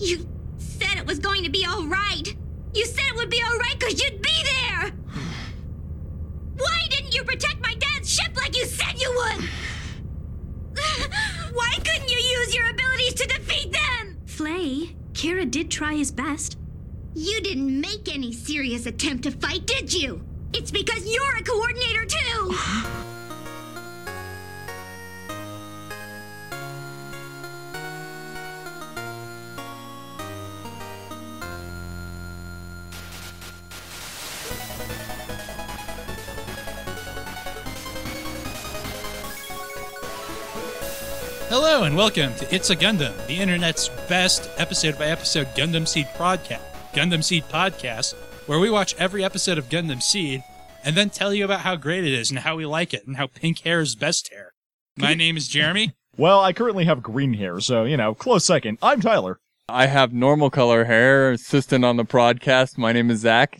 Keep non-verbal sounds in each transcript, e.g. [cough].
You said it was going to be all right. You said it would be all right because you'd be there. Why didn't you protect my dad's ship like you said you would? Why couldn't you use your abilities to defeat them? Flay, Kira did try his best. You didn't make any serious attempt to fight, did you? It's because you're a coordinator too. Hello and welcome to It's a Gundam, the internet's best episode by episode Gundam Seed podcast. Gundam Seed podcast, where we watch every episode of Gundam Seed and then tell you about how great it is and how we like it and how pink hair is best hair. My name is Jeremy. [laughs] Well, I currently have green hair, so, you know, close second. I'm Tyler. I have normal color hair. Assistant on the broadcast. My name is Zach.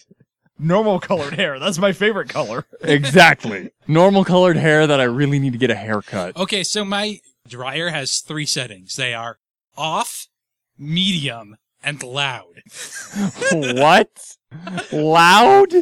Normal colored hair. That's my favorite color. Exactly. normal colored hair that I really need to get a haircut. Okay, so my dryer has three settings. They are off, medium, and loud. [laughs] [laughs] what? Loud?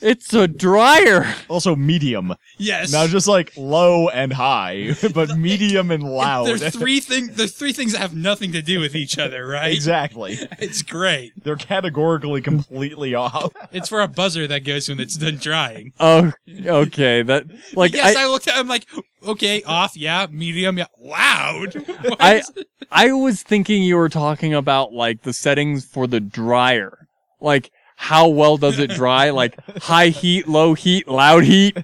It's a dryer. Also medium. Yes. Now just like low and high, [laughs] but medium and loud. There's three things. There's three things that have nothing to do with each other, right? exactly. It's great. They're categorically completely off. It's for a buzzer that goes when it's done drying. Oh, okay. That like yes, I, I, looked at. I'm like, okay, off, yeah, medium, yeah, loud. [laughs] What I I was thinking you were talking about like the settings for the dryer. Like how well does it dry? Like high heat, low heat, loud heat,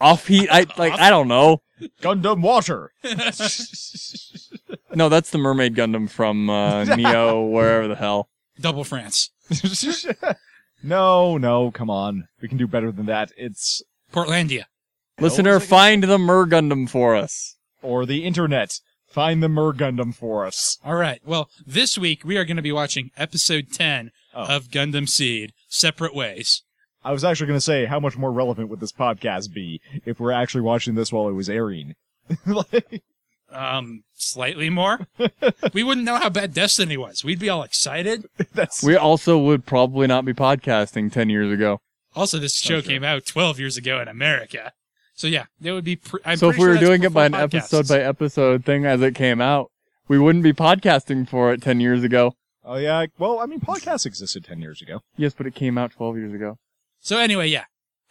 off heat. I like I don't know. Gundam water. [laughs] No, that's the Mermaid Gundam from uh, [laughs] Neo, wherever the hell. Double France, [laughs] no, no, come on. We can do better than that. It's Portlandia. Listener, find the Mer Gundam for us. or the internet. Find the Mer Gundam for us. All right. Well, this week we are going to be watching episode 10 Oh. of Gundam Seed, Separate Ways. I was actually going to say, how much more relevant would this podcast be if we're actually watching this while it was airing? [laughs] Like- Um, slightly more. [laughs] we wouldn't know how bad Destiny was. We'd be all excited. [laughs] that's We also would probably not be podcasting 10 years ago. Also, this show That's true. came out 12 years ago in America. So yeah, it would be. Pre- I'm so if we were that's doing it by an before episode by episode thing as it came out, we wouldn't be podcasting for it 10 years ago. Oh yeah. Well, I mean, podcasts existed ten years ago. Yes, but it came out 12 years ago. So anyway, yeah.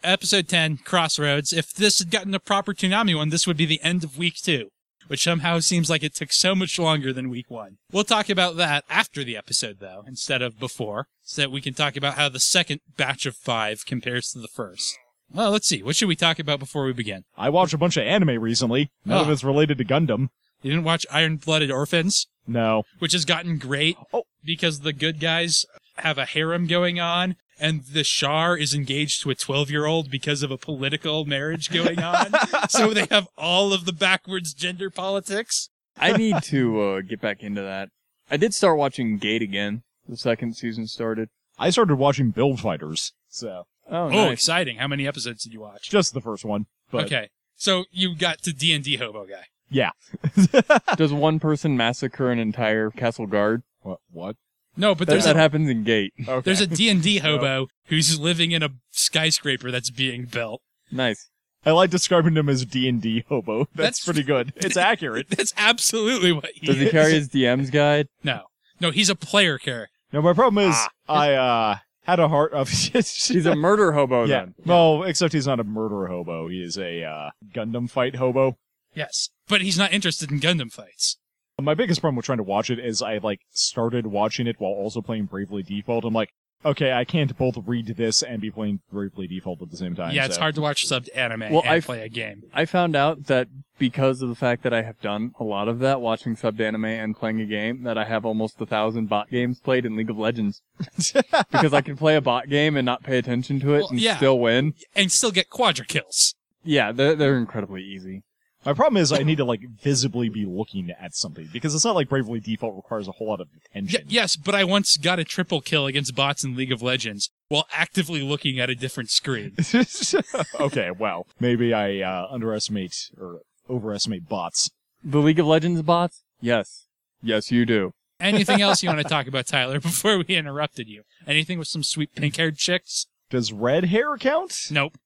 Episode 10, Crossroads. If this had gotten a proper Toonami one, this would be the end of week two, which somehow seems like it took so much longer than week one. We'll talk about that after the episode, though, instead of before, so that we can talk about how the second batch of five compares to the first. Well, let's see. What should we talk about before we begin? I watched a bunch of anime recently. None of Oh. it's related to Gundam. You didn't watch Iron Blooded Orphans, No. which has gotten great Oh. because the good guys have a harem going on. And the Char is engaged to a 12 year old because of a political marriage going [laughs] on. so they have all of the backwards gender politics. I need to uh, get back into that. I did start watching Gate again. The second season started. I started watching Build Fighters, so Oh, Oh, exciting. How many episodes did you watch? just the first one. But okay. So you got to D&D Hobo Guy. Yeah. [laughs] Does one person massacre an entire castle guard? What? What? No, but That, there's that a, happens in Gate. Okay. there's a D&D [laughs] hobo who's living in a skyscraper that's being built. Nice. I like describing him as D and D hobo. That's, That's- pretty good. It's [laughs] accurate. That's absolutely what he Does he is. carry his DM's guide? No. No, he's a player character. No, my problem is Ah. I uh had a heart of. He's a murder hobo yeah. then. Well, except he's not a murder hobo. He is a uh, Gundam fight hobo. Yes. But he's not interested in Gundam fights. My biggest problem with trying to watch it is I like started watching it while also playing Bravely Default. I'm like, okay, I can't both read this and be playing Bravely Default at the same time. yeah, it's so- hard to watch subbed anime Well, and I've- play a game. I found out that because of the fact that I have done a lot of that, watching subbed anime and playing a game, that I have almost a thousand bot games played in League of Legends. [laughs] because I can play a bot game and not pay attention to it Well, and yeah. still win. And still get quadra kills. Yeah, they're, they're incredibly easy. My problem is I need to like visibly be looking at something because it's not like Bravely Default requires a whole lot of Y- attention. yes, but I once got a triple kill against bots in League of Legends while actively looking at a different screen. [laughs] [laughs] okay, well, maybe I uh, underestimate or overestimate bots. The League of Legends bots? Yes. Yes, you do. Anything else you want to [laughs] talk about, Tyler, before we interrupted you? Anything with some sweet pink haired chicks? Does red hair count? Nope.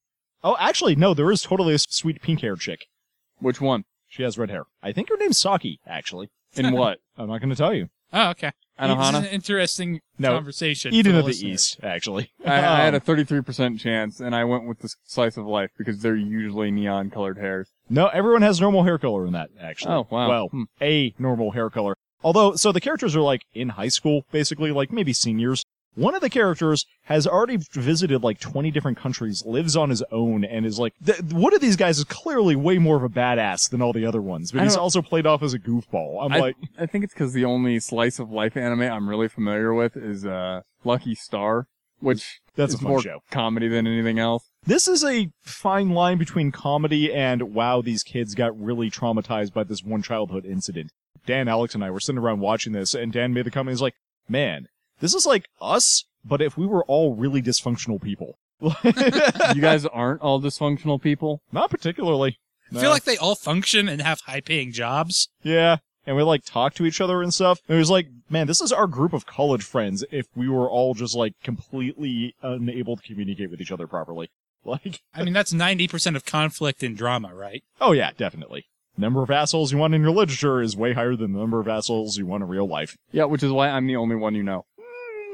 Oh, actually, no. There is totally a sweet pink haired chick. Which one? She has red hair. I think her name's Saki. Actually, [laughs] In what? I'm not going to tell you. Oh, okay. This is an interesting No. conversation. Eden for of the listeners. East, actually. I, I had a Um, 33% chance, and I went with the slice of life because they're usually neon colored hairs. No, everyone has normal hair color in that, actually. Oh, wow. Well, Hmm. a normal hair color. Although, so the characters are like in high school, basically, like maybe seniors. One of the characters has already visited like 20 different countries, lives on his own, and is like, th- one of these guys is clearly way more of a badass than all the other ones, but I he's don't- also played off as a goofball. I'm I, like, I think it's because the only slice of life anime I'm really familiar with is uh, Lucky Star, which that's a is fun more show. comedy than anything else. This is a fine line between comedy and wow, these kids got really traumatized by this one childhood incident. Dan, Alex, and I were sitting around watching this, and Dan made the comment, he's like, man, this is like us, but if we were all really dysfunctional people. [laughs] you guys [laughs] aren't all dysfunctional people. Not particularly. I feel like they all function and have high paying jobs. Yeah. And we like talk to each other and stuff. And it was like, man, this is our group of college friends if we were all just like completely unable to communicate with each other properly. [laughs] Like, I mean, that's 90% of conflict and drama, right? oh yeah, definitely. Number of assholes you want in your literature is way higher than the number of assholes you want in real life. Yeah, which is why I'm the only one you know.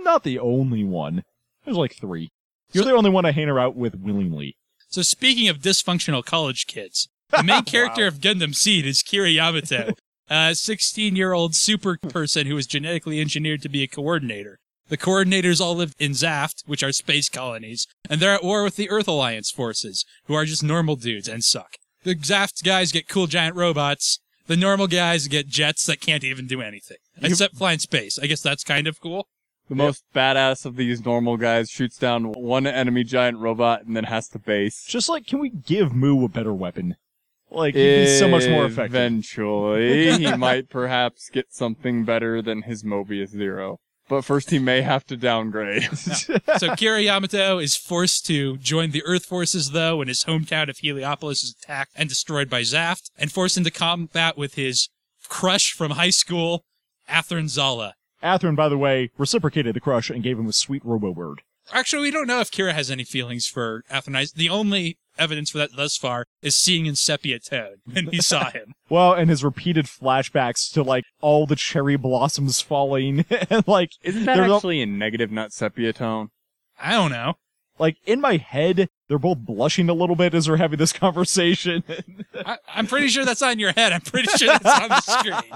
Not the only one. There's like three. You're the only one I hang out with willingly. So speaking of dysfunctional college kids, [laughs] the main character of Gundam Seed is Kira Yamato, a 16-year-old super person who was genetically engineered to be a coordinator. The coordinators all live in Zaft, which are space colonies, and they're at war with the Earth Alliance forces, who are just normal dudes and suck. The Zaft guys get cool giant robots. The normal guys get jets that can't even do anything, except fly in space. I guess that's kind of cool. The most badass of these normal guys shoots down one enemy giant robot and then has to base. Just like, can we give Mu a better weapon? Like, he'd be so much more effective. Eventually, he [laughs] might perhaps get something better than his Mobius Zero. But first, he may have to downgrade. [laughs] So Kira Yamato is forced to join the Earth forces, though, when his hometown of Heliopolis is attacked and destroyed by Zaft, and forced into combat with his crush from high school, Athrun Zala. Athrun, by the way, reciprocated the crush and gave him a sweet robo-bird. Actually, we don't know if Kira has any feelings for Athrun. The only evidence for that thus far is seeing in Sepia Toad when he saw him. [laughs] Well, and his repeated flashbacks to like all the cherry blossoms falling [laughs] and like Isn't that There's a- in negative, not sepia tone? I don't know. like in my head they're both blushing a little bit as they're having this conversation. [laughs] I, I'm pretty sure that's not in your head. I'm pretty sure that's on the screen.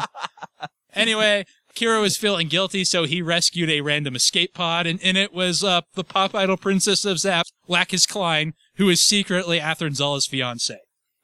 Anyway, Kira was feeling guilty, so he rescued a random escape pod, and in it was uh, the pop idol princess of Zaft, Lacus Clyne, who is secretly Athrun Zala's fiance.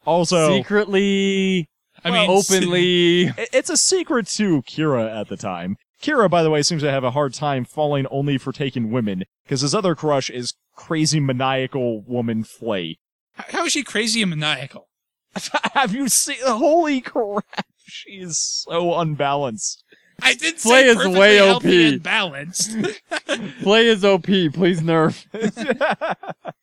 also, Secretly, I mean, openly. [laughs] it's a secret to Kira at the time. Kira, by the way, seems to have a hard time falling only for taking women because his other crush is crazy maniacal woman Flay. how is she crazy and maniacal? [laughs] have you seen? Holy crap! She is so unbalanced. I did play say is way OP. Balanced. play is OP. [laughs] Please nerf.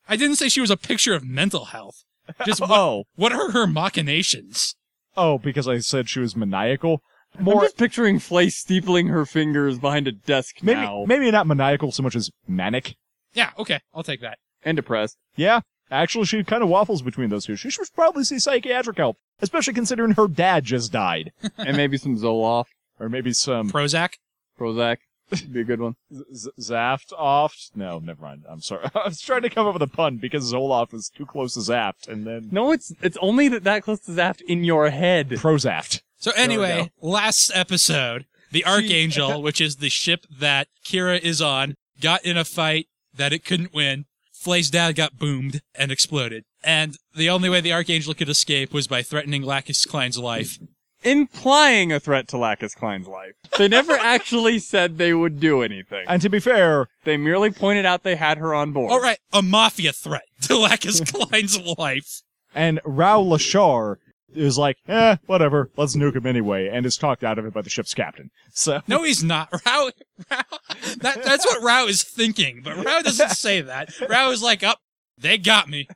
I didn't say she was a picture of mental health. Just what, Oh, what are her machinations? oh, because I said she was maniacal. I'm More, just picturing Flay steepling her fingers behind a desk maybe, now. maybe not maniacal so much as manic. Yeah, okay, I'll take that. And depressed. Yeah, actually, she kind of waffles between those two. She should probably see psychiatric help, especially considering her dad just died. [laughs] and maybe some Zoloft, Or maybe some Prozac? Prozac. Would be a good one. [laughs] Z- Zaft off. No, never mind. I'm sorry. [laughs] I was trying to come up with a pun because Zoloft is too close to Zaft, and then No, it's it's only that that close to Zaft in your head. Prozaft. So anyway, last episode, the Archangel, [laughs] which is the ship that Kira is on, got in a fight that it couldn't win. Flay's dad got boomed and exploded. And the only way the Archangel could escape was by threatening Lacus Clyne's life. Implying a threat to Lacus Clyne's life. They never [laughs] actually said they would do anything. And to be fair, They merely pointed out they had her on board. All right, a mafia threat to Lacus [laughs] Clyne's life. and Rau Lashar is like, eh, whatever, let's nuke him anyway, and is talked out of it by the ship's captain. So No, he's not. [laughs] Rau, Rau that, that's what Rau is thinking, but Rau doesn't say that. Rau is like, up, they got me.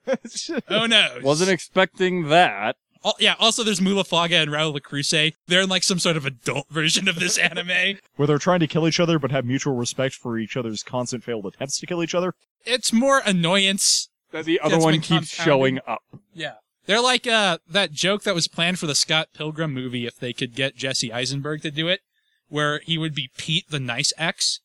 Oh no. Wasn't expecting that. Al- yeah, also there's Mu La Flaga and Rau Le Creuset. They're in like some sort of adult version of this [laughs] anime. Where they're trying to kill each other but have mutual respect for each other's constant failed attempts to kill each other. It's more annoyance. That the other That's one been keeps compounding. showing up. Yeah. They're like uh that joke that was planned for the Scott Pilgrim movie if they could get Jesse Eisenberg to do it, where he would be Pete the Nice X.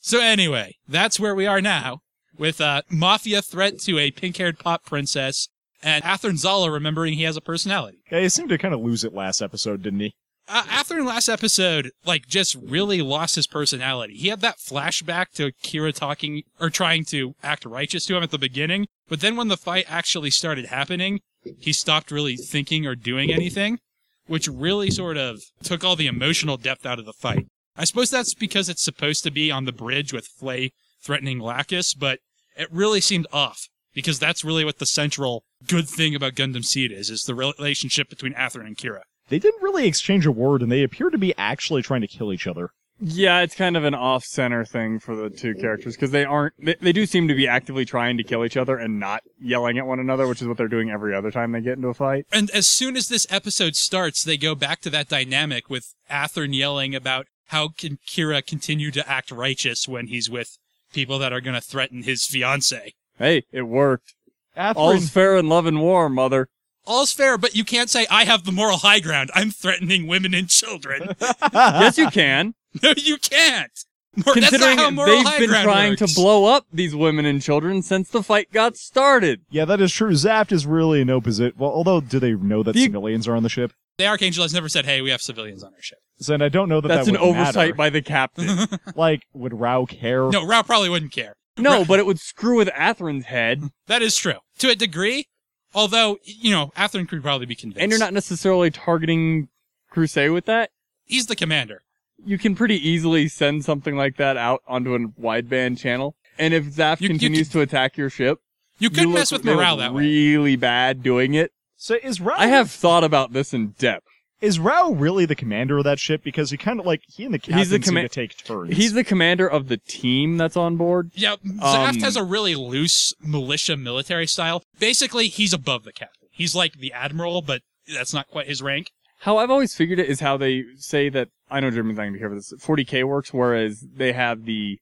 So anyway, that's where we are now, with a mafia threat to a pink-haired pop princess, and Athrun Zala remembering he has a personality. Yeah, he seemed to kind of lose it last episode, didn't he? Uh, Athrun last episode, like, just really lost his personality. He had that flashback to Kira talking, or trying to act righteous to him at the beginning, but then when the fight actually started happening, he stopped really thinking or doing anything, which really sort of took all the emotional depth out of the fight. I suppose that's because it's supposed to be on the bridge with Flay threatening Lacus, but it really seemed off, because that's really what the central good thing about Gundam Seed is, is the relationship between Athrun and Kira. They didn't really exchange a word, and they appear to be actually trying to kill each other. Yeah, it's kind of an off-center thing for the two characters because they aren't. They, they do seem to be actively trying to kill each other and not yelling at one another, which is what they're doing every other time they get into a fight. And as soon as this episode starts, they go back to that dynamic with Athrun yelling about how can Kira continue to act righteous when he's with people that are going to threaten his fiance. Hey, it worked. Athrun, All's fair in love and war, mother. All's fair, but you can't say I have the moral high ground. I'm threatening women and children. [laughs] yes, you can. [laughs] no, you can't. Mor- that's Considering not how moral they've high been trying works. to blow up these women and children since the fight got started. yeah, that is true. Zaft is really in no position. Well, although, do they know that The- civilians are on the ship? The Archangel has never said, "Hey, we have civilians on our ship." So, and I don't know that That's that an oversight matter. by the captain. [laughs] Like, would Rau care? No, Rau probably wouldn't care. No, but it would screw with Athrun's head, That is true to a degree. Although you know, Athrun could probably be convinced. and you're not necessarily targeting Creuset with that. He's the commander. You can pretty easily send something like that out onto a wideband channel. And if Zaft You- you continues can- to attack your ship, You could you mess look- with they look morale that way. really bad doing it. So is Rau? I have thought about this in depth. Is Rau really the commander of that ship? Because he kind of like he and the captain He's the seem comma- to take turns. He's the commander of the team that's on board. Yeah, Zaft Um, has a really loose militia military style. Basically, he's above the captain. He's like the admiral, but that's not quite his rank. How I've always figured it is how they say that I know German's not gonna be here for this. 40k works, whereas they have the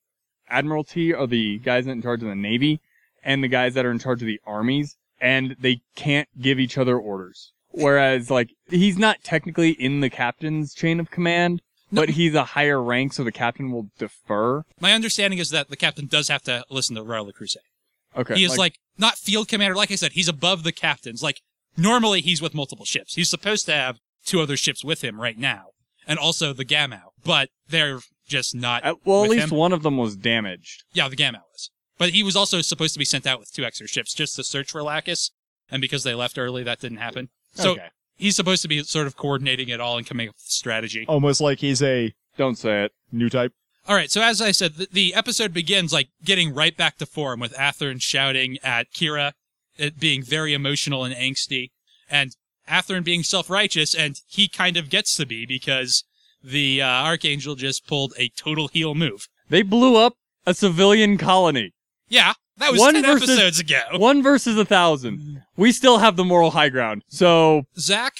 admiralty or the guys in charge of the navy and the guys that are in charge of the armies, and they can't give each other orders. Whereas, like, he's not technically in the captain's chain of command, No. but he's a higher rank, so the captain will defer. My understanding is that the captain does have to listen to Rau Le Creuset. Okay. He is like, not field commander. Like I said, he's above the captains. Like normally he's with multiple ships. He's supposed to have two other ships with him right now, and also the Gamow, but they're just not. Uh, well, at least him. one of them was damaged. Yeah, the Gamow was. But he was also supposed to be sent out with two extra ships just to search for Lacus, and because they left early, that didn't happen. So Okay. he's supposed to be sort of coordinating it all and coming up with strategy. almost like he's a Don't say it. new type. All right, so as I said, the, the episode begins like getting right back to form with Athrun shouting at Kira, it being very emotional and angsty, and Athrun being self-righteous, and he kind of gets to be because the uh, Archangel just pulled a total heel move. They blew up a civilian colony. Yeah, that was One ten versus- episodes ago. One versus a thousand. We still have the moral high ground. So Zach,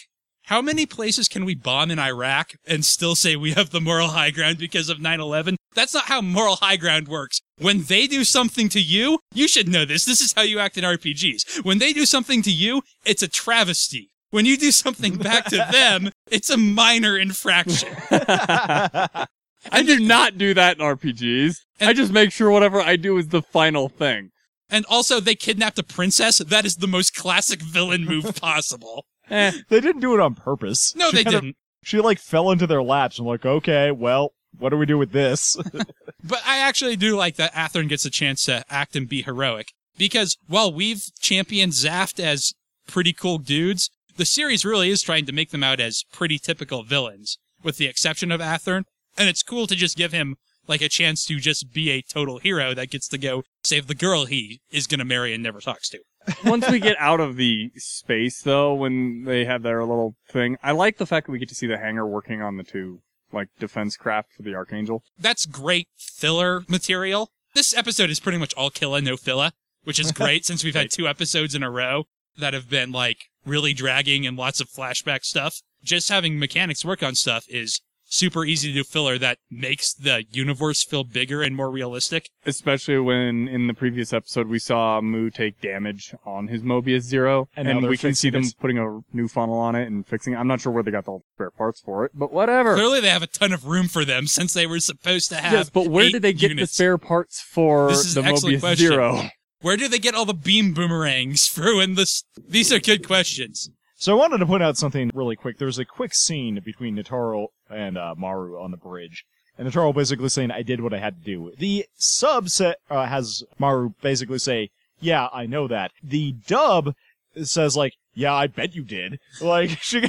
how many places can we bomb in Iraq and still say we have the moral high ground because of 9-11? That's not how moral high ground works. When they do something to you, you should know this. This is how you act in RPGs. When they do something to you, it's a travesty. When you do something back to [laughs] them, it's a minor infraction. [laughs] I do not do that in RPGs. I just make sure whatever I do is the final thing. And also, they kidnapped a princess. That is the most classic villain move [laughs] possible. Eh, They didn't do it on purpose. No, She they didn't. She like fell into their laps. I'm like, okay, well, what do we do with this? [laughs] But I actually do like that Athrun gets a chance to act and be heroic. Because while we've championed Zaft as pretty cool dudes, the series really is trying to make them out as pretty typical villains, with the exception of Athrun. And it's cool to just give him like a chance to just be a total hero that gets to go save the girl he is gonna marry and never talks to. [laughs] once we get out of the space, though, when they have their little thing, I like the fact that we get to see the hangar working on the two, like, defense craft for the Archangel. That's great filler material. This episode is pretty much all killa, no filla, which is great [laughs] since we've had two episodes in a row that have been like really dragging and lots of flashback stuff. Just having mechanics work on stuff is super easy to do filler that makes the universe feel bigger and more realistic. Especially when in the previous episode we saw Mu take damage on his Mobius Zero, And and, we can see them it. putting a new funnel on it and fixing it. I'm not sure where they got the spare parts for it, but whatever. Clearly, they have a ton of room for them [laughs] since they were supposed to have. Yes, but where eight did they get units. the spare parts for This is the an excellent Mobius question. Zero? Where do they get all the beam boomerangs for when this? These are good questions. So I wanted to point out something really quick. There's a quick scene between Natarle and uh, Murrue on the bridge. And Natarle basically saying, I did what I had to do. The sub set, uh, has Murrue basically say, yeah, I know that. The dub says like, yeah, I bet you did. [laughs] Like, [laughs] she,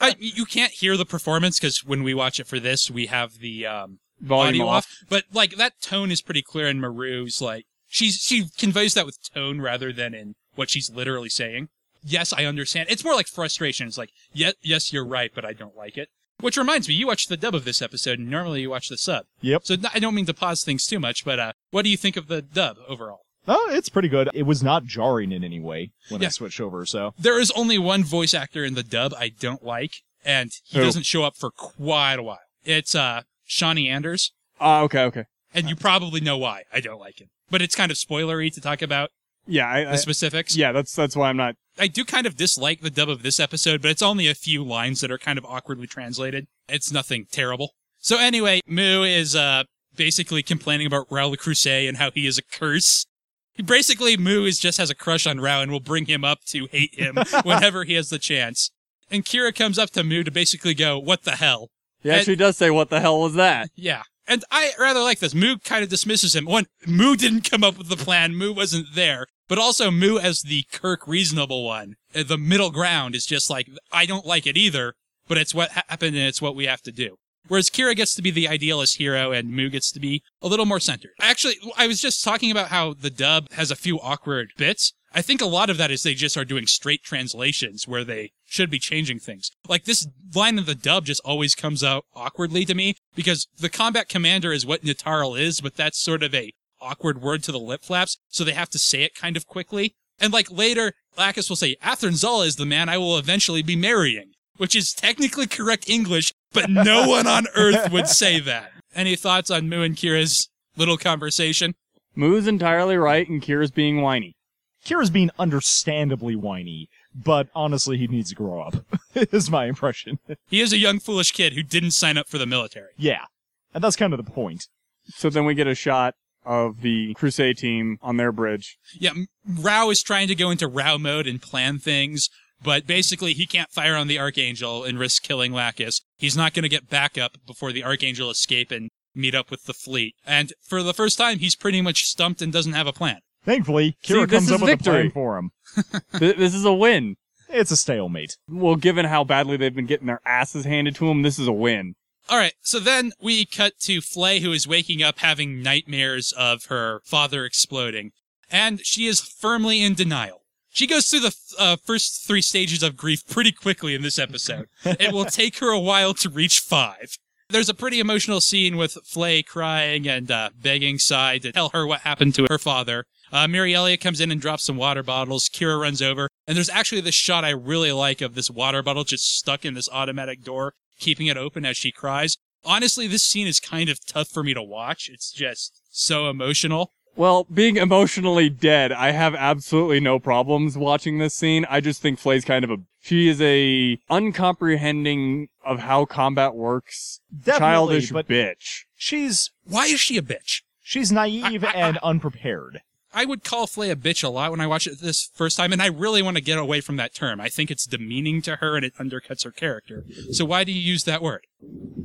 I, you can't hear the performance because when we watch it for this, we have the um, Volume audio off. off. But like that tone is pretty clear in Murrue's. Like she's she conveys that with tone rather than in what she's literally saying. Yes, I understand. It's more like frustration. It's like, yes, yes, you're right, but I don't like it. Which reminds me, you watched the dub of this episode, and normally you watch the sub. yep. So I don't mean to pause things too much, but uh, what do you think of the dub overall? Oh, it's pretty good. It was not jarring in any way when I Yeah. switched over, so. There is only one voice actor in the dub I don't like, and he doesn't show up for quite a while. It's uh Shawnee Anders, Ah, okay, okay. and you probably know why I don't like him. But it's kind of spoilery to talk about Yeah, I, the I, specifics. yeah, that's that's why I'm not. I do kind of dislike the dub of this episode, but it's only a few lines that are kind of awkwardly translated. It's nothing terrible. So anyway, Mu is uh basically complaining about the Creuset and how he is a curse. He basically Mu is just has a crush on Rau and will bring him up to hate him [laughs] whenever he has the chance. And Kira comes up to Mu to basically go, "What the hell?" He actually does say, "What the hell was that?" Yeah. And I rather like this. Mu kind of dismisses him. One, Mu didn't come up with the plan. Mu wasn't there. But also Mu as the Kirk reasonable one. Uh, The middle ground is just like, I don't like it either, but it's what happened and it's what we have to do. Whereas Kira gets to be the idealist hero and Mu gets to be a little more centered. Actually, I was just talking about how the dub has a few awkward bits. I think a lot of that is they just are doing straight translations where they should be changing things. Like this line of the dub just always comes out awkwardly to me because the combat commander is what Natarle is, but that's sort of a awkward word to the lip flaps, so they have to say it kind of quickly. And like later, Lacus will say, Athrun Zala is the man I will eventually be marrying, which is technically correct English, but no [laughs] one on earth would say that. Any thoughts on Mu and Kira's little conversation? Mu's entirely right, and Kira's being whiny. Kira's being understandably whiny, but honestly, he needs to grow up, [laughs] is my impression. He is a young, foolish kid who didn't sign up for the military. yeah. And that's kind of the point. So then we get a shot of the Creuset team on their bridge. Yeah, Rau is trying to go into Rau mode and plan things, but basically he can't fire on the Archangel and risk killing Lacus. He's not going to get backup before the Archangel escape and meet up with the fleet. And for the first time, he's pretty much stumped and doesn't have a plan. Thankfully, Kira this comes is up with a plan for him. [laughs] Th- this is a win. It's a stalemate. Well, given how badly they've been getting their asses handed to them, this is a win. All right, so then we cut to Flay, who is waking up having nightmares of her father exploding, and she is firmly in denial. She goes through the uh, first three stages of grief pretty quickly in this episode. it will [laughs] take her a while to reach five. There's a pretty emotional scene with Flay crying and uh, begging Sai to tell her what happened to her father. Uh, Miriallia comes in and drops some water bottles. Kira runs over, and there's actually this shot I really like of this water bottle just stuck in this automatic door, keeping it open as she cries. Honestly, this scene is kind of tough for me to watch. It's just so emotional. Well, being emotionally dead, I have absolutely no problems watching this scene. I just think Flay's kind of a. She is a uncomprehending of how combat works, Definitely, childish but bitch. she's Why is she a bitch? she's naive I- I- and unprepared. I would call Flay a bitch a lot when I watch it this first time, and I really want to get away from that term. I think it's demeaning to her and it undercuts her character. So why do you use that word?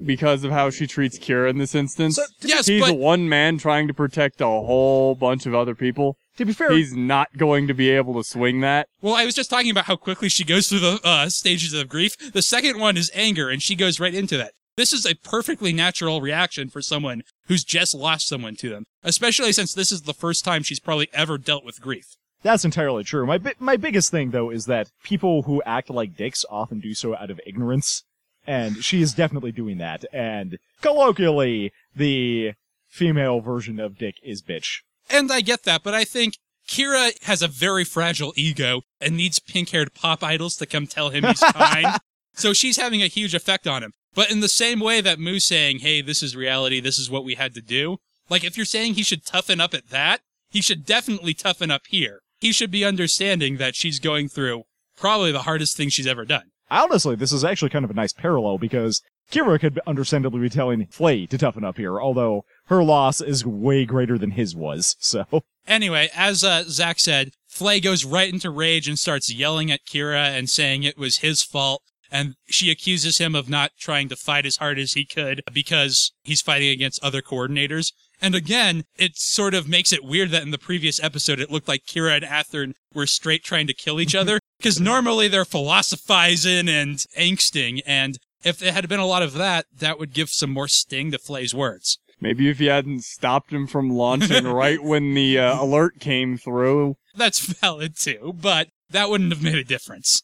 because of how she treats Kira in this instance. So, Yes, He's but one man trying to protect a whole bunch of other people. to be fair, He's not going to be able to swing that. well, I was just talking about how quickly she goes through the uh, stages of grief. The second one is anger, and she goes right into that. This is a perfectly natural reaction for someone who's just lost someone to them, especially since this is the first time she's probably ever dealt with grief. that's entirely true. My bi- my biggest thing though is that people who act like dicks often do so out of ignorance, and she is definitely doing that. And colloquially, the female version of dick is bitch. And I get that, but I think Kira has a very fragile ego and needs pink haired pop idols to come tell him he's [laughs] kind. so she's having a huge effect on him. But in the same way that Mu's saying, hey, this is reality, this is what we had to do, like if you're saying he should toughen up at that, he should definitely toughen up here. He should be understanding that she's going through probably the hardest thing she's ever done. Honestly, this is actually kind of a nice parallel because Kira could understandably be telling Flay to toughen up here, although her loss is way greater than his was. So, Anyway, as uh, Zach said, Flay goes right into rage and starts yelling at Kira and saying it was his fault. And she accuses him of not trying to fight as hard as he could because he's fighting against other coordinators. And again, it sort of makes it weird that in the previous episode it looked like Kira and Athrun were straight trying to kill each [laughs] other. Because normally they're philosophizing and angsting. And if there had been a lot of that, that would give some more sting to Flay's words. Maybe if you hadn't stopped him from launching [laughs] right when the uh, alert came through. That's valid too, but that wouldn't have made a difference.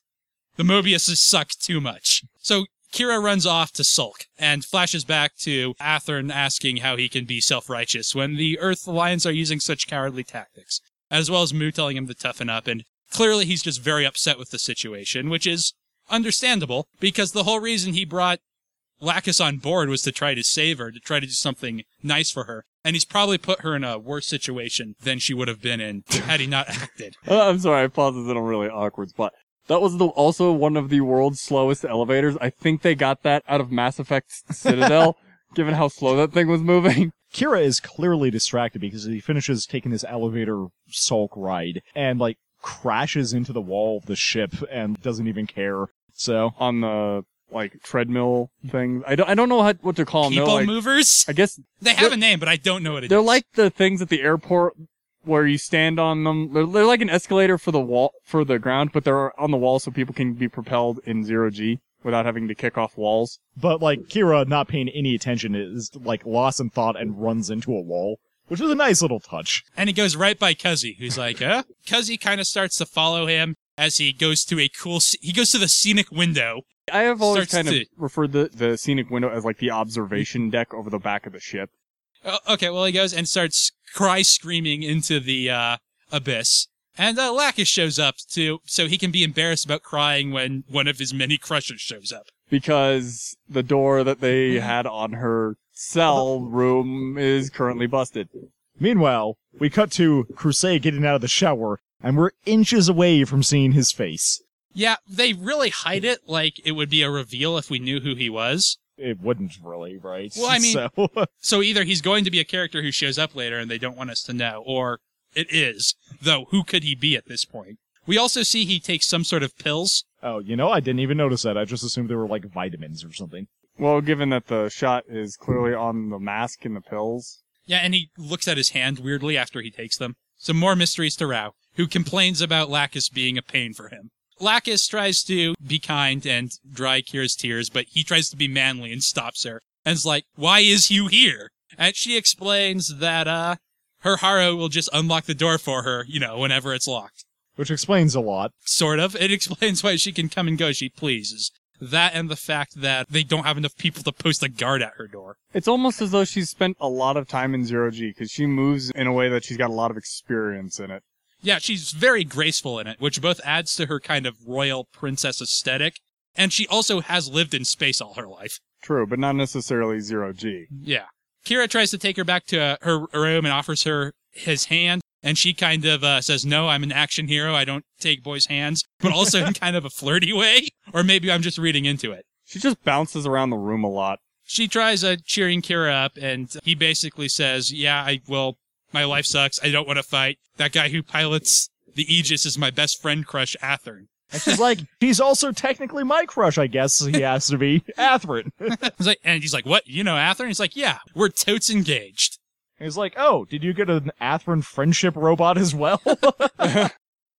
The Mobiuses suck too much. So Kira runs off to sulk and flashes back to Athrun asking how he can be self-righteous when the Earth Alliance are using such cowardly tactics, as well as Mu telling him to toughen up, and clearly he's just very upset with the situation, which is understandable, because the whole reason he brought Lacus on board was to try to save her, to try to do something nice for her. And he's probably put her in a worse situation than she would have been in had he not [laughs] acted. Uh, I'm sorry, I paused this in a really awkward spot. That was the, also one of the world's slowest elevators. I think they got that out of Mass Effect Citadel, [laughs] given how slow that thing was moving. Kira is clearly distracted because he finishes taking this elevator sulk ride and like crashes into the wall of the ship and doesn't even care. So, On the, like, treadmill thing. I don't, I don't know how, what to call them. People They're like, movers? I guess They have a name, but I don't know what it is. they're like the things at the airport where you stand on them. They're, they're like an escalator for the wall, for the ground, but they're on the wall so people can be propelled in zero G without having to kick off walls. but like Kira not paying any attention is like lost in thought and runs into a wall, which was a nice little touch. And he goes right by Kuzzey, who's like, huh? Kuzzey kind of starts to follow him as he goes to a cool, he goes to the scenic window. I have always Starts kind of to- referred the, the scenic window as like the observation deck over the back of the ship. Oh, okay, well, he goes and starts cry screaming into the, uh, abyss. And, uh, Lacus shows up too, so he can be embarrassed about crying when one of his many crushes shows up. because the door that they had on her cell room is currently busted. Meanwhile, we cut to Creuset getting out of the shower, and we're inches away from seeing his face. Yeah, they really hide it like it would be a reveal if we knew who he was. It wouldn't really, right? Well, I mean- [laughs] so, [laughs] So either he's going to be a character who shows up later and they don't want us to know, or it is. Though, who could he be at this point? We also see he takes some sort of pills. oh, you know, I didn't even notice that. I just assumed they were like vitamins or something. Well, given that the shot is clearly on the mask and the pills. Yeah, and he looks at his hand weirdly after he takes them. Some more mysteries to Rau, who complains about Lacus being a pain for him. Lacus tries to be kind and dry Kira's tears, but he tries to be manly and stops her. And is like, why is you here? And she explains that, uh, her Haro will just unlock the door for her, you know, whenever it's locked. Which explains a lot. Sort of. It explains why she can come and go as she pleases. That and the fact that they don't have enough people to post a guard at her door. It's almost as though she's spent a lot of time in zero G because she moves in a way that she's got a lot of experience in it. Yeah, she's very graceful in it, which both adds to her kind of royal princess aesthetic, and she also has lived in space all her life. True, but not necessarily zero G. Yeah. Kira tries to take her back to uh, her room and offers her his hand, and she kind of uh, says, No, I'm an action hero. I don't take boys' hands, but also in [laughs] kind of a flirty way. Or maybe I'm just reading into it. She just bounces around the room a lot. She tries uh, cheering Kira up, and he basically says, Yeah, I well, my life sucks. I don't want to fight. That guy who pilots the Aegis is my best friend crush, Athrun. And she's like, he's also technically my crush, I guess he has to be. Athrun. [laughs] Like, and he's like, "What? You know Athrun?" He's like, "Yeah, we're totes engaged." he's like, oh, did you get an Athrun friendship robot as well? [laughs]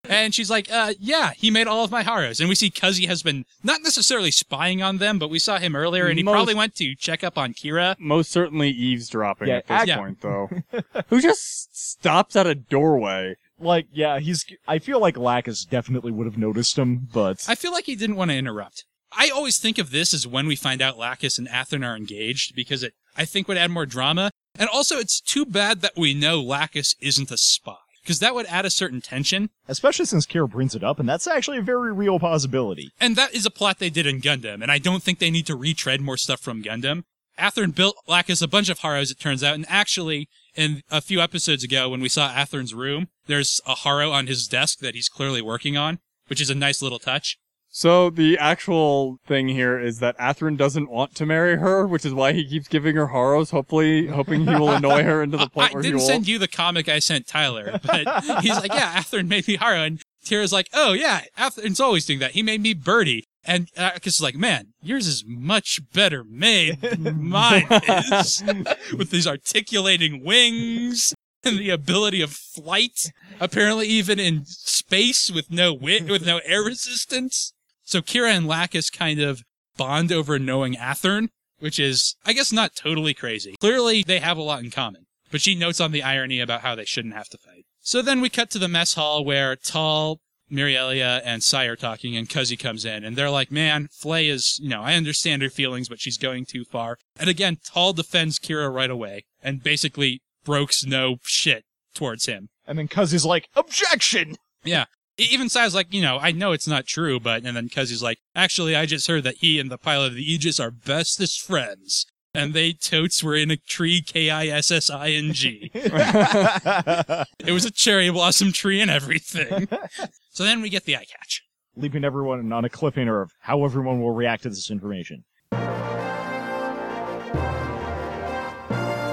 And she's like, "Uh, yeah, he made all of my Haros." And we see Kuzzey has been not necessarily spying on them, but we saw him earlier, and he Most- probably went to check up on Kira. Most certainly eavesdropping Yeah, at this yeah. point, though. [laughs] Who just stops at a doorway? like, yeah, he's. I feel like Lacus definitely would have noticed him, but I feel like he didn't want to interrupt. I always think of this as when we find out Lacus and Athrun are engaged because it, I think, would add more drama. And also, it's too bad that we know Lacus isn't a spy. Because that would add a certain tension. Especially since Kira brings it up, and that's actually a very real possibility. And that is a plot they did in Gundam, and I don't think they need to retread more stuff from Gundam. Athrun built Lacus a bunch of Haros, it turns out, and actually, in a few episodes ago, when we saw Athrun's room, there's a Haro on his desk that he's clearly working on, which is a nice little touch. So the actual thing here is that Athrun doesn't want to marry her, which is why he keeps giving her Haros, hopefully hoping he will annoy her into the [laughs] I point where he will. I didn't send you the comic I sent Tyler, but he's like, yeah, Athrun made me Haro, and Kira's like, oh yeah, Athrun's always doing that. He made me Birdie. And Lacus is like, man, yours is much better made than mine is. [laughs] With these articulating wings and the ability of flight, apparently even in space with no wit, with no air resistance. So Kira and Lacus kind of bond over knowing Athrun, which is, I guess, not totally crazy. Clearly, they have a lot in common, but she notes on the irony about how they shouldn't have to fight. So then we cut to the mess hall where Tolle, Miriallia, and Sai are talking, and Kuzzey comes in, and they're like, man, Flay is, you know, I understand her feelings, but she's going too far. And again, Tolle defends Kira right away, and basically brokes no shit towards him. And then Kuzzey's like, objection! Yeah. Even Sai's like, you know, I know it's not true, but, and then Kuzzey's like, actually, I just heard that he and the pilot of the Aegis are bestest friends. And they totes were in a tree K-I-S-S-I-N-G. [laughs] It was a cherry blossom tree and everything. [laughs] so then we get the eye catch. Leaving everyone on a cliffhanger of how everyone will react to this information.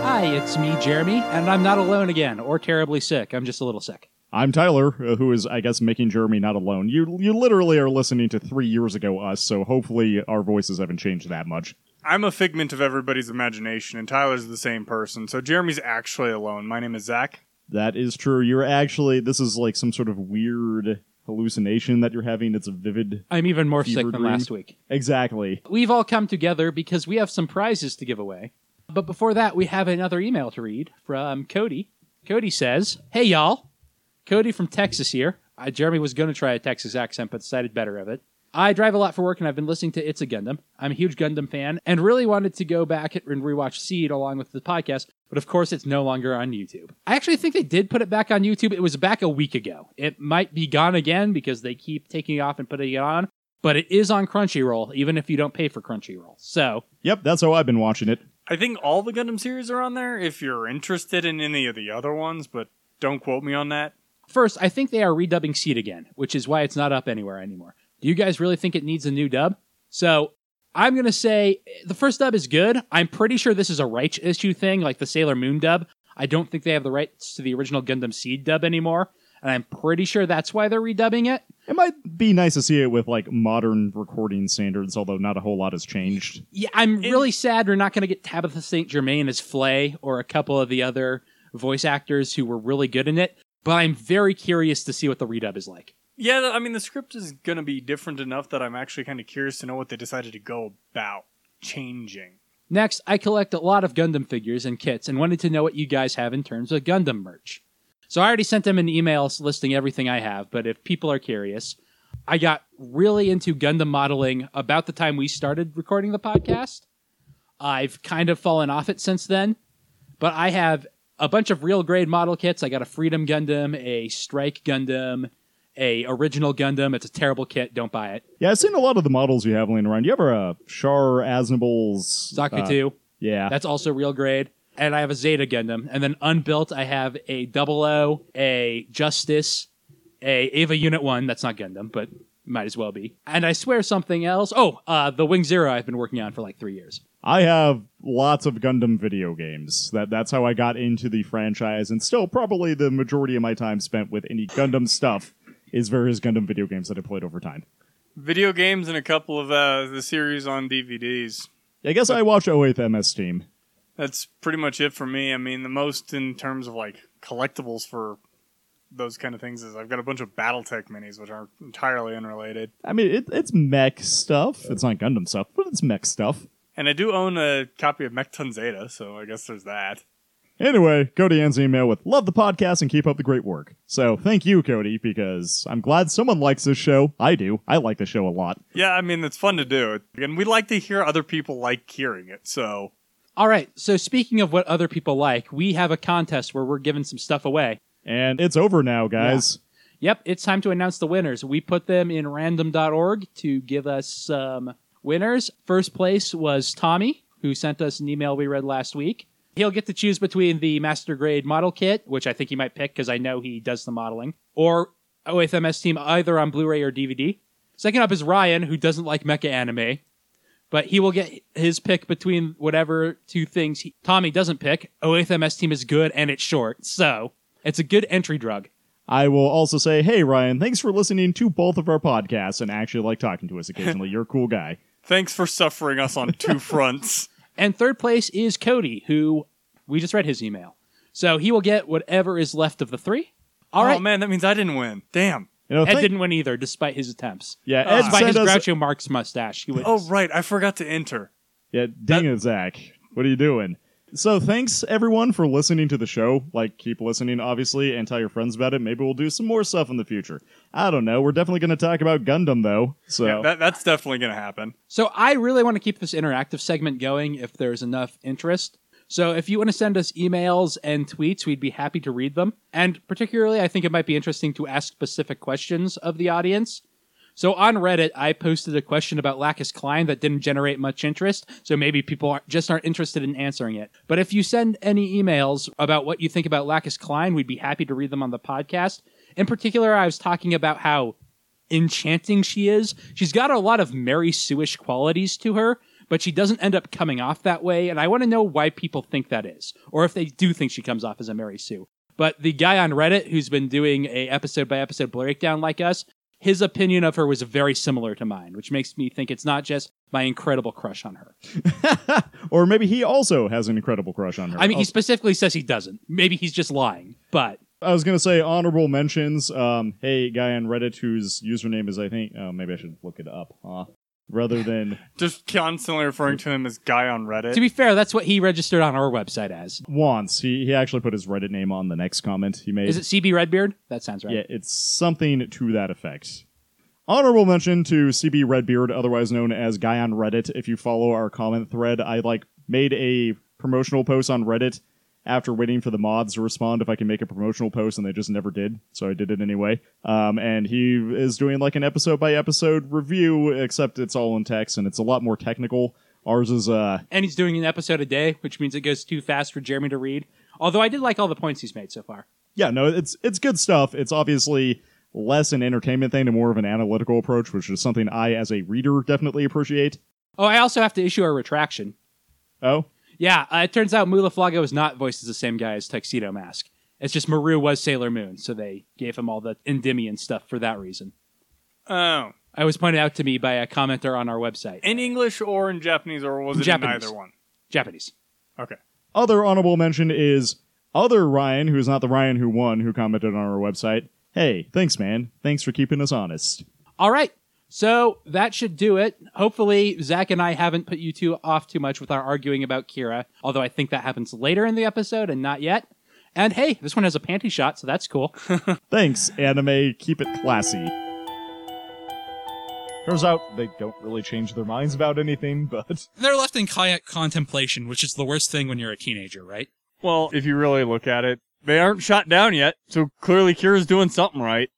Hi, it's me, Jeremy, and I'm not alone again or terribly sick. I'm just a little sick. I'm Tyler, uh, who is, I guess, making Jeremy not alone. You you literally are listening to three years ago us, so hopefully our voices haven't changed that much. I'm a figment of everybody's imagination, and Tyler's the same person. So Jeremy's actually alone. My name is Zach. That is true. You're actually this is like some sort of weird hallucination that you're having. It's a vivid. I'm even more Fever sick than dream. last week. Exactly. We've all come together because we have some prizes to give away. But before that, we have another email to read from Cody. Cody says, Hey, y'all. Cody from Texas here. Uh, Jeremy was going to try a Texas accent, but decided better of it. I drive a lot for work and I've been listening to It's a Gundam. I'm a huge Gundam fan and really wanted to go back and rewatch Seed along with the podcast, but of course it's no longer on YouTube. I actually think they did put it back on YouTube. It was back a week ago. It might be gone again because they keep taking it off and putting it on, but it is on Crunchyroll, even if you don't pay for Crunchyroll. So, Yep, that's how I've been watching it. I think all the Gundam series are on there if you're interested in any of the other ones, but don't quote me on that. First, I think they are redubbing Seed again, which is why it's not up anywhere anymore. Do you guys really think it needs a new dub? So, I'm going to say the first dub is good. I'm pretty sure this is a rights issue thing, like the Sailor Moon dub. I don't think they have the rights to the original Gundam Seed dub anymore, and I'm pretty sure that's why they're redubbing it. It might be nice to see it with like modern recording standards, although not a whole lot has changed. Yeah, I'm really sad we're not going to get Tabitha St. Germain as Flay or a couple of the other voice actors who were really good in it, but I'm very curious to see what the redub is like. Yeah, I mean, the script is going to be different enough that I'm actually kind of curious to know what they decided to go about changing. Next, I collect a lot of Gundam figures and kits and wanted to know what you guys have in terms of Gundam merch. So I already sent them an email listing everything I have, but if people are curious, I got really into Gundam modeling about the time we started recording the podcast. I've kind of fallen off it since then, but I have a bunch of real grade model kits. I got a Freedom Gundam, a Strike Gundam, a original Gundam. It's a terrible kit. Don't buy it. Yeah, I've seen a lot of the models you have laying around. You have a Char Aznable's uh, Zaku II. yeah, That's also real grade. And I have a Zeta Gundam. And then unbuilt, I have a Double O, a Justice, a Eva Unit 1. That's not Gundam, but might as well be. And I swear something else. Oh, uh, the Wing Zero I've been working on for like three years. I have lots of Gundam video games. That that's how I got into the franchise, and still probably the majority of my time spent with any Gundam stuff is various Gundam video games that I played over time. Video games and a couple of uh, the series on DVDs. I guess I watch 08th MS Team. That's pretty much it for me. I mean, the most in terms of like collectibles for those kind of things is I've got a bunch of BattleTech minis, which are entirely unrelated. I mean, it, it's mech stuff. It's not Gundam stuff, but it's mech stuff. And I do own a copy of Mekton Zeta, so I guess there's that. Anyway, Cody ends the email with "Love the podcast and keep up the great work." So thank you, Cody, because I'm glad someone likes this show. I do. I like the show a lot. Yeah, I mean, it's fun to do. And we like to hear other people like hearing it, so All right. So speaking of what other people like, we have a contest where we're giving some stuff away. And it's over now, guys. Yep, it's time to announce the winners. We put them in random.org to give us some winners. First place was Tommy, who sent us an email we read last week. He'll get to choose between the Master Grade model kit, which I think he might pick because I know he does the modeling, or 08th MS team either on Blu ray or DVD. Second up is Ryan, who doesn't like mecha anime, but he will get his pick between whatever two things he, Tommy doesn't pick. 08th MS team is good and it's short, so it's a good entry drug. I will also say, hey, Ryan, thanks for listening to both of our podcasts and actually like talking to us occasionally. [laughs] You're a cool guy. Thanks for suffering us on two [laughs] fronts. And third place is Cody, who we just read his email. So he will get whatever is left of the three. All oh right. man, that means I didn't win. Damn. You know, Ed thank- didn't win either, despite his attempts. yeah, Ah. Ed Despite his sent us. Groucho Marx mustache. He wins. Oh right, I forgot to enter. Yeah, dang it, Zach. What are you doing? So thanks everyone for listening to the show. Like, keep listening, obviously, and tell your friends about it. Maybe we'll do some more stuff in the future. I don't know. We're definitely going to talk about Gundam, though. So Yeah, that, that's definitely gonna happen. So I really want to keep this interactive segment going if there's enough interest. So if you want to send us emails and tweets, we'd be happy to read them. And particularly, I think it might be interesting to ask specific questions of the audience. So on Reddit, I posted a question about Lacus Clyne that didn't generate much interest, so maybe people aren't, just aren't interested in answering it. But if you send any emails about what you think about Lacus Clyne, we'd be happy to read them on the podcast. In particular, I was talking about how enchanting she is. She's got a lot of Mary Sue-ish qualities to her, but she doesn't end up coming off that way, and I want to know why people think that is, or if they do think she comes off as a Mary Sue. But the guy on Reddit who's been doing a episode by episode breakdown like us, his opinion of her was very similar to mine, which makes me think it's not just my incredible crush on her. [laughs] or maybe he also has an incredible crush on her. I mean, he specifically says he doesn't. Maybe he's just lying, but I was gonna say honorable mentions. Um, hey, guy on Reddit whose username is I think. Oh, maybe I should look it up. Huh? Rather than Just constantly referring to him as guy on Reddit. to be fair, that's what he registered on our website as. once, he he actually put his Reddit name on the next comment he made. Is it CB Redbeard? That sounds right. Yeah, it's something to that effect. Honorable mention to CB Redbeard, otherwise known as Guy on Reddit. If you follow our comment thread, I like made a promotional post on Reddit after waiting for the mods to respond if I can make a promotional post, and they just never did. So I did it anyway. Um, and he is doing like an episode by episode review, except it's all in text and it's a lot more technical. Ours is uh and he's doing an episode a day, which means it goes too fast for Jeremy to read. Although I did like all the points he's made so far. yeah, no, it's it's good stuff. It's obviously less an entertainment thing and more of an analytical approach, which is something I, as a reader, definitely appreciate. Oh, I also have to issue a retraction. Oh, Yeah, uh, it turns out Mu La Flaga is not voiced as the same guy as Tuxedo Mask. It's just Murrue was Sailor Moon, so they gave him all the Endymion stuff for that reason. oh, I was pointed out to me by a commenter on our website. in English or in Japanese, or was it Japanese. in either one? Japanese. Okay. other honorable mention is other Ryan, who's not the Ryan who won, who commented on our website. Hey, thanks, man. Thanks for keeping us honest. All right. So that should do it. Hopefully, Zach and I haven't put you two off too much with our arguing about Kira, although I think that happens later in the episode and not yet. And hey, this one has a panty shot, so that's cool. [laughs] Thanks, anime. Keep it classy. Turns out they don't really change their minds about anything, but [laughs] They're left in kayak contemplation, which is the worst thing when you're a teenager, right? Well, if you really look at it, they aren't shot down yet, so clearly Kira's doing something right.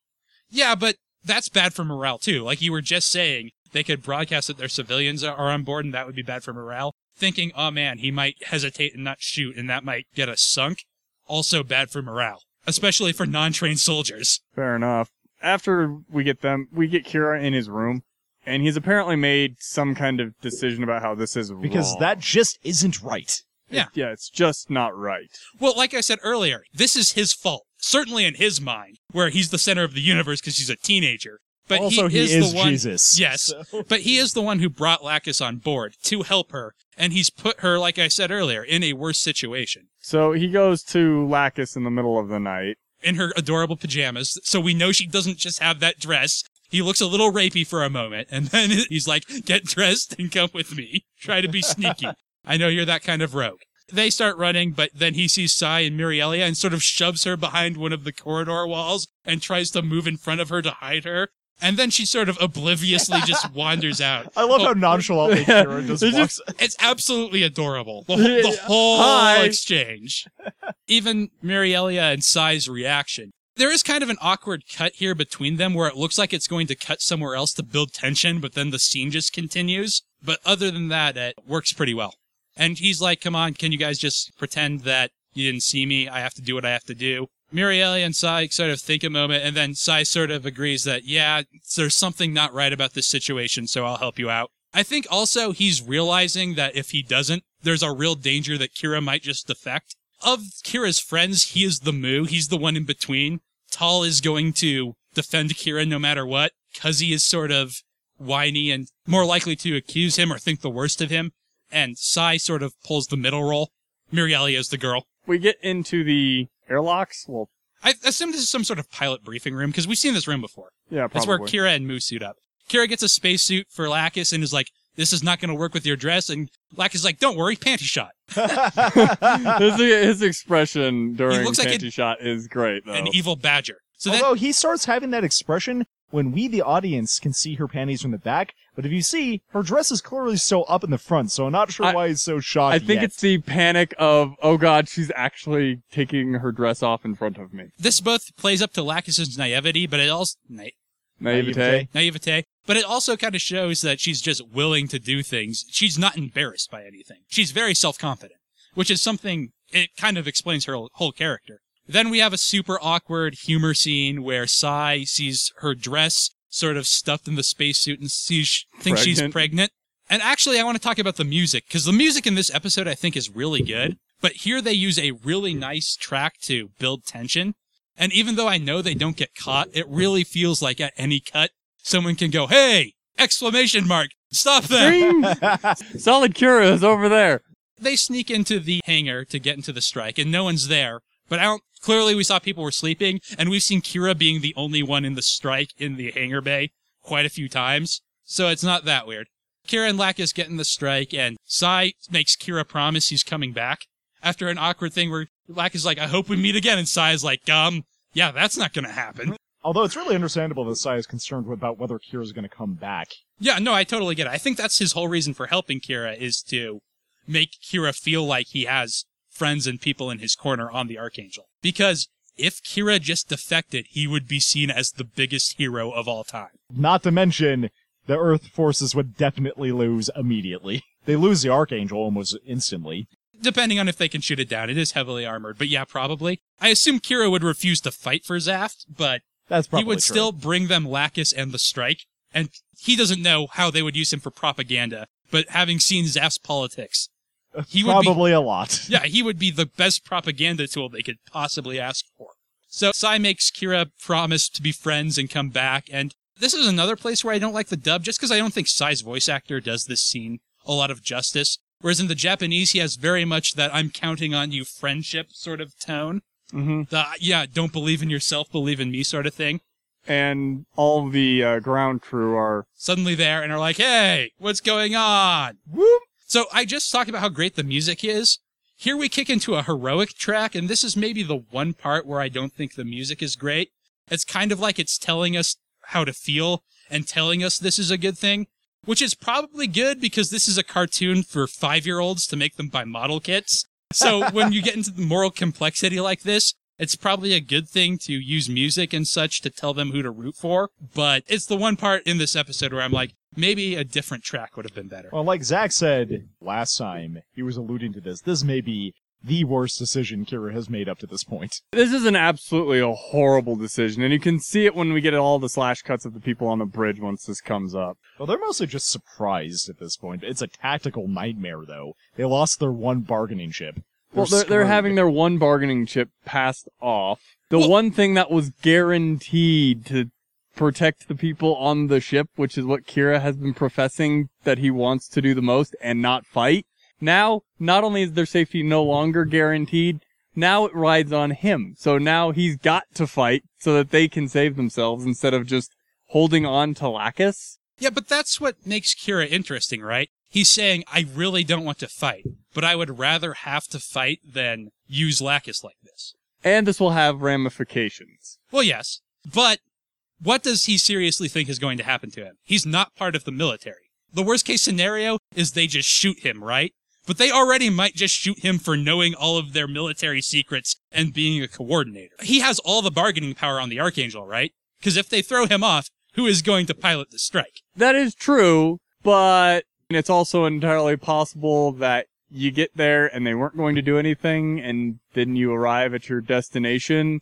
Yeah, but that's bad for morale too. Like you were just saying, they could broadcast that their civilians are are on board, and that would be bad for morale. Thinking, oh man, he might hesitate and not shoot, and that might get us sunk. Also bad for morale, especially for non-trained soldiers. Fair enough. After we get them, we get Kira in his room, and he's apparently made some kind of decision about how this is because wrong. that just isn't right. Yeah. yeah, it's just not right. Well, like I said earlier, this is his fault. Certainly in his mind, where he's the center of the universe because he's a teenager. But also, he, he, is, is, the one. Jesus. Yes, [laughs] but he is the one who brought Lacus on board to help her, and he's put her, like I said earlier, in a worse situation. So he goes to Lacus in the middle of the night. In her adorable pajamas, so we know she doesn't just have that dress. He looks a little rapey for a moment, and then [laughs] he's like, "Get dressed and come with me. Try to be sneaky. [laughs] I know you're that kind of rogue." They start running, but then he sees Sai and Miriallia and sort of shoves her behind one of the corridor walls and tries to move in front of her to hide her. And then she sort of obliviously just [laughs] wanders out. I love Oh, how nonchalantly Kira [laughs] just It's walks. It's absolutely adorable. The, whole- the [laughs] whole Hi. exchange. even Miriallia and Sai's reaction. There is kind of an awkward cut here between them where it looks like it's going to cut somewhere else to build tension, but then the scene just continues. But other than that, it works pretty well. And he's like, come on, can you guys just pretend that you didn't see me? I have to do what I have to do. Miriallia and Sai sort of think a moment, and then Sai sort of agrees that, yeah, there's something not right about this situation, so I'll help you out. I think also he's realizing that if he doesn't, there's a real danger that Kira might just defect. Of Kira's friends, he is the moo. He's the one in between. Tolle is going to defend Kira no matter what, cause he is sort of whiny and more likely to accuse him or think the worst of him. And Sai sort of pulls the middle role. Miriallia is the girl. We get into the airlocks. Well, I assume this is some sort of pilot briefing room because we've seen this room before. yeah, probably. That's where Kira and Mu suit up. Kira gets a spacesuit for Lacus and is like, this is not going to work with your dress. And Lacus is like, don't worry, panty shot. [laughs] [laughs] his, his expression during looks like Panty Shot is great, though. An evil badger. So then, Although he starts having that expression when we, the audience, can see her panties from the back. But if you see, her dress is clearly still up in the front, so I'm not sure I- why he's so shocked. I think yet. it's the panic of, oh god, she's actually taking her dress off in front of me. this both plays up to Lacus's naivety, but it also, na- Naivete. naivete, but it also kind of shows that she's just willing to do things. She's not embarrassed by anything. She's very self-confident, which is something, it kind of explains her whole character. Then we have a super awkward humor scene where Sai sees her dress sort of stuffed in the spacesuit and sees, thinks she's Pregnant. pregnant. And actually, I want to talk about the music, because the music in this episode I think is really good. But here they use a really nice track to build tension. And even though I know they don't get caught, it really feels like at any cut, someone can go, hey, exclamation mark, stop them. [laughs] Solid Cura is over there. they sneak into the hangar to get into the strike and no one's there. But I don't, clearly we saw people were sleeping and we've seen Kira being the only one in the strike in the hangar bay quite a few times. So it's not that weird. Kira and Lacus get in the strike and Sai makes Kira promise he's coming back after an awkward thing where Lacus is like, I hope we meet again. And Sai's like, um, yeah, that's not to happen. Although it's really understandable that Sai is concerned about whether Kira's to come back. Yeah, no, I totally get it. I think that's his whole reason for helping Kira is to make Kira feel like he has friends and people in his corner on the Archangel. Because if Kira just defected, he would be seen as the biggest hero of all time. Not to mention, the Earth forces would definitely lose immediately. [laughs] They lose the Archangel almost instantly. Depending on if they can shoot it down, it is heavily armored, but yeah, probably. I assume Kira would refuse to fight for Zaft, but That's probably he would true. still bring them Lacus and the strike, and he doesn't know how they would use him for propaganda, but having seen Zaft's politics, he would be probably a lot. [laughs] Yeah, he would be the best propaganda tool they could possibly ask for. So Sai makes Kira promise to be friends and come back, and this is another place where I don't like the dub, just because I don't think Sai's voice actor does this scene a lot of justice. Whereas in the Japanese, he has very much that I'm counting on you friendship sort of tone. hmm The, yeah, don't believe in yourself, believe in me sort of thing. And all the uh, ground crew are. Suddenly there and are like, hey, what's going on? Whoop. So I just talked about how great the music is. Here we kick into a heroic track, and this is maybe the one part where I don't think the music is great. It's kind of like it's telling us how to feel and telling us this is a good thing, which is probably good because this is a cartoon for five year olds to make them buy model kits. So [laughs] when you get into the moral complexity like this, it's probably a good thing to use music and such to tell them who to root for. But it's the one part in this episode where I'm like, maybe a different track would have been better. Well, like Zach said last time, he was alluding to this. This may be the worst decision Kira has made up to this point. This is an absolutely a horrible decision, and you can see it when we get all the slash cuts of the people on the bridge once this comes up. Well, they're mostly just surprised at this point. It's a tactical nightmare, though. They lost their one bargaining chip. Well, they're, they're having their one bargaining chip passed off. The Well- one thing that was guaranteed to protect the people on the ship, which is what Kira has been professing that he wants to do the most and not fight. Now, not only is their safety no longer guaranteed, now it rides on him. So now he's got to fight so that they can save themselves instead of just holding on to Lacus. Yeah, but that's what makes Kira interesting, right? He's saying, I really don't want to fight, but I would rather have to fight than use Lacus like this. And this will have ramifications. Well, yes, but what does he seriously think is going to happen to him? He's not part of the military. The worst case scenario is they just shoot him, right? but they already might just shoot him for knowing all of their military secrets and being a coordinator. He has all the bargaining power on the Archangel, right? Because if they throw him off, who is going to pilot the strike? That is true, but it's also entirely possible that you get there and they weren't going to do anything, and then you arrive at your destination,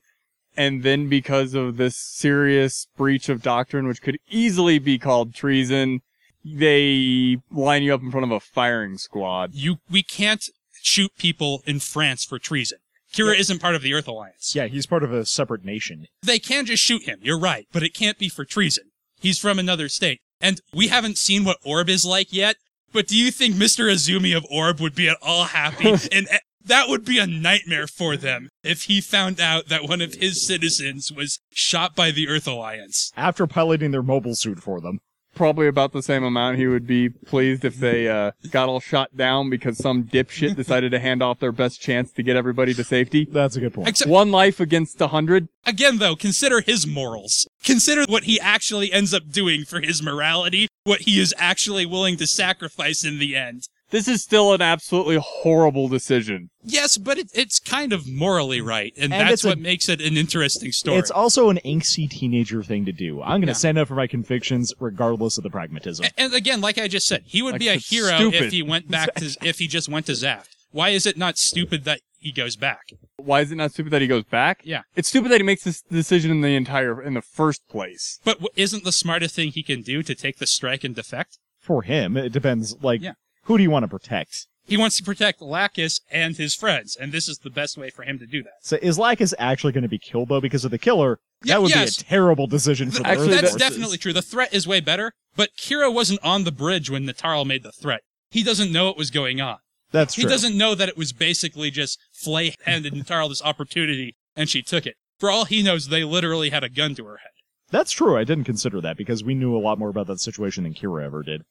and then because of this serious breach of doctrine, which could easily be called treason, they line you up in front of a firing squad. You, we can't shoot people in France for treason. Kira isn't part of the Earth Alliance. Yeah, he's part of a separate nation. They can just shoot him, you're right, but it can't be for treason. He's from another state. And we haven't seen what Orb is like yet, but do you think Mr. Uzumi of Orb would be at all happy? [laughs] and eh, that would be a nightmare for them if he found out that one of his citizens was shot by the Earth Alliance. After piloting their mobile suit for them. Probably about the same amount he would be pleased if they uh, got all shot down because some dipshit [laughs] decided to hand off their best chance to get everybody to safety. That's a good point. Except, One life against a hundred. again though, consider his morals. Consider what he actually ends up doing for his morality, what he is actually willing to sacrifice in the end. This is still an absolutely horrible decision. Yes, but it, it's kind of morally right, and, And that's it's a- what makes it an interesting story. It's also an angsty teenager thing to do. I'm going to Yeah. stand up for my convictions regardless of the pragmatism. A- and again, like I just said, he would Like, be a hero stupid. if he went back to [laughs] if he just went to Zaft. Why is it not stupid that he goes back? Why is it not stupid that he goes back? Yeah. It's stupid that he makes this decision in the entire in the first place. But w- isn't the smartest thing he can do to take the strike and defect? For him, it depends. Like, Yeah. Who do you want to protect? He wants to protect Lacus and his friends, and this is the best way for him to do that. So is Lacus actually going to be killed though because of the killer? Yeah, that would yes. be a terrible decision for the Actually, Earth That's forces. definitely true. The threat is way better, but Kira wasn't on the bridge when Natarle made the threat. He doesn't know what was going on. That's true. He doesn't know that it was basically just Flay handed Natarle this opportunity and she took it. For all he knows, they literally had a gun to her head. That's true. I didn't consider that because we knew a lot more about that situation than Kira ever did.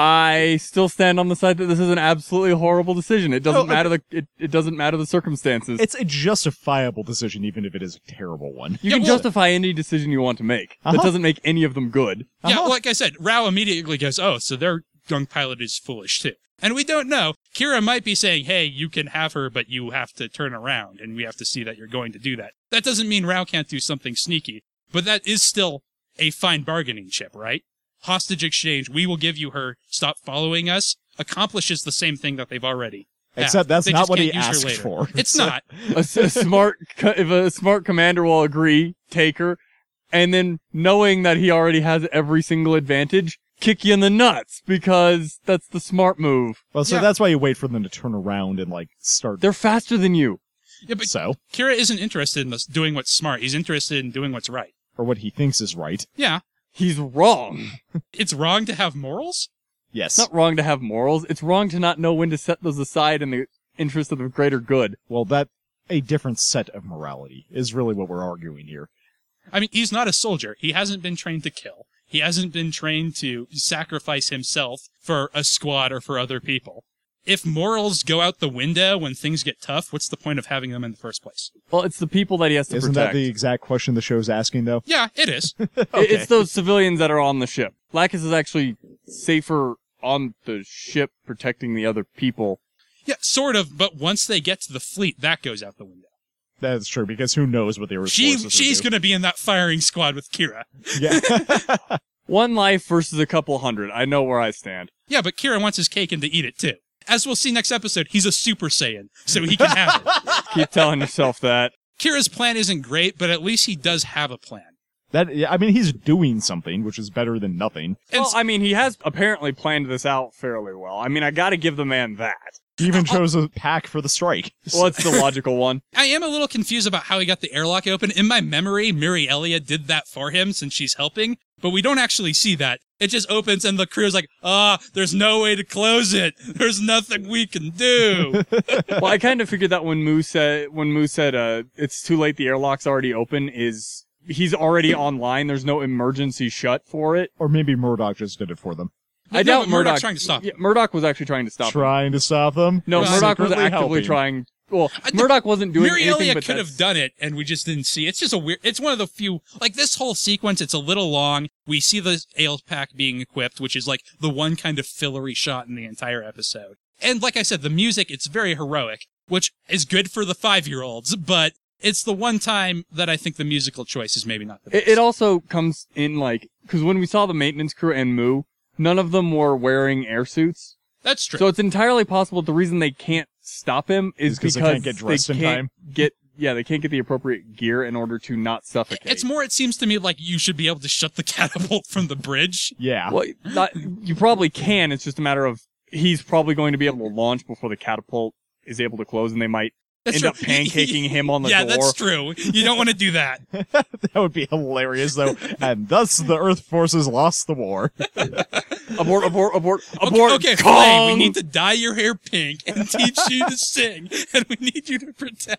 I still stand on the side that this is an absolutely horrible decision. It doesn't No, matter the it, it doesn't matter the circumstances. It's a justifiable decision, even if it is a terrible one. you Yeah, can well- justify any decision you want to make. That Uh-huh. doesn't make any of them good. Yeah, Uh-huh. like I said, Rau immediately goes, "Oh, so their young pilot is foolish too." And we don't know. Kira might be saying, "Hey, you can have her, but you have to turn around, and we have to see that you're going to do that." That doesn't mean Rau can't do something sneaky, but that is still a fine bargaining chip, right? Hostage exchange. We will give you her. Stop following us. Accomplishes the same thing that they've already. have. Except that's They not what he can't use her asked for. [laughs] It's So- not. a, s- a smart if a smart commander will agree, take her, and then knowing that he already has every single advantage, kick you in the nuts because that's the smart move. Well, so Yeah. that's why you wait for them to turn around and like start. They're faster than you. Yeah, but So, Kira isn't interested in doing what's smart. He's interested in doing what's right. or what he thinks is right. Yeah, He's wrong. it's wrong to have morals. Yes. It's not wrong to have morals. It's wrong to not know when to set those aside in the interest of the greater good. Well, that a different set of morality is really what we're arguing here. I mean, he's not a soldier. He hasn't been trained to kill. He hasn't been trained to sacrifice himself for a squad or for other people. If morals go out the window when things get tough, what's the point of having them in the first place? Well, it's the people that he has to protect. Isn't that the exact question the show's asking, though? Yeah, it is. [laughs] It- It's those civilians that are on the ship. Lacus is actually safer on the ship protecting the other people. yeah, sort of, but once they get to the fleet, that goes out the window. That's true because who knows what they were. She, forces would she's going to be in that firing squad with Kira. Yeah. [laughs] One life versus a couple hundred. I know where I stand. Yeah, but Kira wants his cake and to eat it too. As we'll see next episode, he's a Super Saiyan, so he can have it. [laughs] Keep telling yourself that. Kira's plan isn't great, but at least he does have a plan. that. yeah, I mean, he's doing something, which is better than nothing. And well, I mean, he has apparently planned this out fairly well. I mean, I gotta give the man that. He even chose a pack for the strike. [laughs] Well, it's the logical one. I am a little confused about how he got the airlock open. In my memory, Miriallia did that for him since she's helping, but we don't actually see that. It just opens and the crew's like, ah, there's no way to close it. There's nothing we can do. [laughs] well, I kind of figured that when Mu said when Mu said uh, it's too late, the airlock's already open. Is he's already online? There's no emergency shut for it. Or maybe Murdoch just did it for them. I No, doubt but Murdoch's Murdoch trying to stop Yeah, Murdoch was actually trying to stop. him. Trying to stop them. No, Well, Murdoch was secretly actively helping. trying. Well, I- Murdoch wasn't doing Miri anything, Elliott but could that's- have done it and we just didn't see. It's just a weird, it's one of the few, like this whole sequence, it's a little long. We see the Aile pack being equipped, which is like the one kind of fillery shot in the entire episode. And like I said, the music, it's very heroic, which is good for the five year olds, but it's the one time that I think the musical choice is maybe not the best. It, it also comes in like because when we saw the maintenance crew and Mu, none of them were wearing air suits. That's true. So it's entirely possible the reason they can't stop him is Is 'cause because they can't get dressed in can't time. Get yeah, they can't get the appropriate gear in order to not suffocate. it's more, it seems to me like you should be able to shut the [laughs] catapult from the bridge. Yeah. well, not, you probably can. It's just a matter of he's probably going to be able to launch before the catapult is able to close, and they might That's end true. up pancaking him on the [laughs] yeah, door. that's true. You don't want to do that. [laughs] that would be hilarious, though. and thus the Earth forces lost the war. abort, [laughs] abort, abort, abort. okay, Kong! Flame, we need to dye your hair pink and teach you to sing, and we need you to pretend.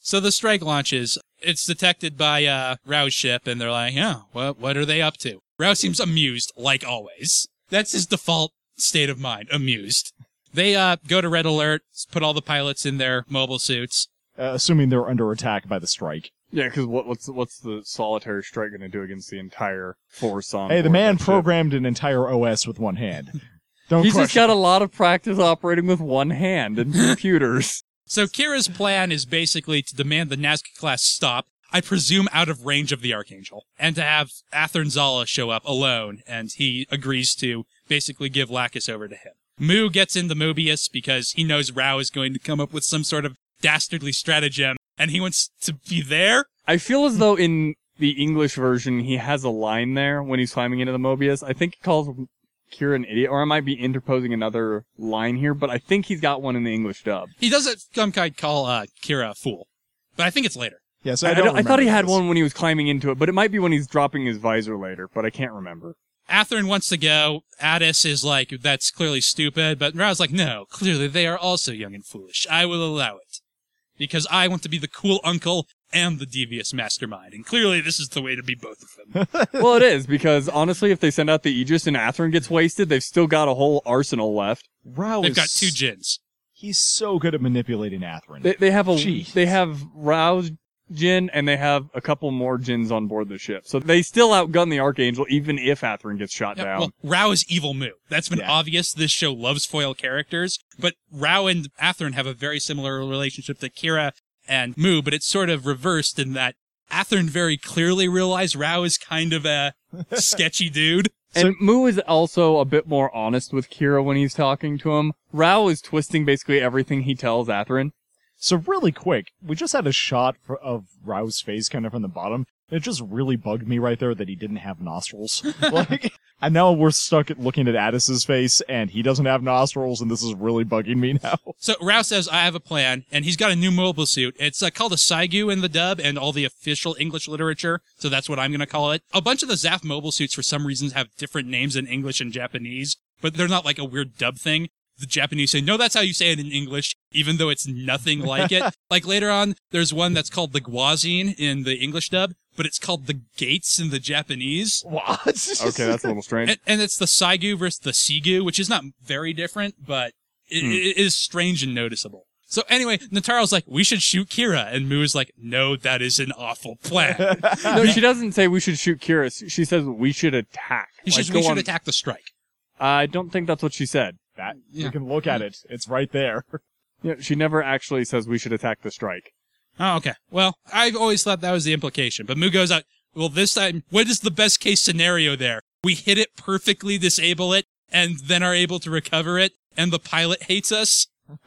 so the strike launches. It's detected by uh, Rau's ship, and they're like, "Yeah, what what are they up to?" Rau seems amused, like always. That's his default state of mind, amused. They uh, go to red alert, put all the pilots in their mobile suits. Uh, assuming they're under attack by the strike. Yeah, because what, what's what's the solitary strike going to do against the entire force on? Hey, the man programmed an entire OS with one hand. [laughs] Don't He's just question. got a lot of practice operating with one hand and [laughs] computers. So Kira's plan is basically to demand the Nazca class stop, I presume out of range of the Archangel, and to have Athrun Zala show up alone, and he agrees to basically give Lacus over to him. Mu gets into Mobius because he knows Rau is going to come up with some sort of dastardly stratagem, and he wants to be there. I feel as though in the English version he has a line there when he's climbing into the Mobius. I think he calls Kira an idiot, or I might be interposing another line here, but I think he's got one in the English dub. He doesn't some kind call uh, Kira a fool, but I think it's later. yeah, so I, I, don't- don't I thought he remember had this. one when he was climbing into it, but it might be when he's dropping his visor later, but I can't remember. Athrun wants to go. Ades is like, that's clearly stupid. But Rau's like, no, clearly they are also young and foolish. I will allow it. Because I want to be the cool uncle and the devious mastermind. And clearly this is the way to be both of them. [laughs] well, it is, because honestly, if they send out the Aegis and Athrun gets wasted, they've still got a whole arsenal left. Rau They've is got two GINNs. He's so good at manipulating Athrun. They, they have a Jeez. they have Rau's GINN and they have a couple more GINNs on board the ship. So they still outgun the Archangel even if Athrun gets shot Yeah, down. well, Rau is evil Mu. That's been Yeah. obvious. This show loves foil characters, but Rau and Athrun have a very similar relationship to Kira and Mu, but it's sort of reversed in that Athrun very clearly realized Rau is kind of a [laughs] sketchy dude. and Mu is also a bit more honest with Kira when he's talking to him. Rau is twisting basically everything he tells Athrun. So really quick, we just had a shot of Rau's face kind of from the bottom. It just really bugged me right there that he didn't have nostrils. [laughs] like, and now we're stuck at looking at Ades's face, and he doesn't have nostrils, and this is really bugging me now. [laughs] So Rau says, I have a plan, and he's got a new mobile suit. It's uh, called a Saigu in the dub and all the official English literature, so that's what I'm going to call it. A bunch of the Zaft mobile suits, for some reasons, have different names in English and Japanese, but they're not like a weird dub thing. The Japanese say, no, that's how you say it in English, even though it's nothing [laughs] like it. like later on, there's one that's called the Guazine in the English dub, but it's called the Gates in the Japanese. What? [laughs] Okay, that's a little strange. And, and it's the Saigu versus the Sigu, which is not very different, but it, Hmm. it is strange and noticeable. So anyway, Natarle's like, we should shoot Kira. And Mu is like, no, that is an awful plan. [laughs] no, she doesn't say we should shoot Kira. She says we should attack. He Like, should, go we should on- attack the strike. I don't think that's what she said. That Yeah. you can look at it. It's right there. [laughs] Yeah, she never actually says we should attack the strike. Oh, okay. Well, I've always thought that was the implication. But Mu goes out, well, this time, what is the best case scenario there? We hit it perfectly, disable it, and then are able to recover it, and the pilot hates us? [laughs]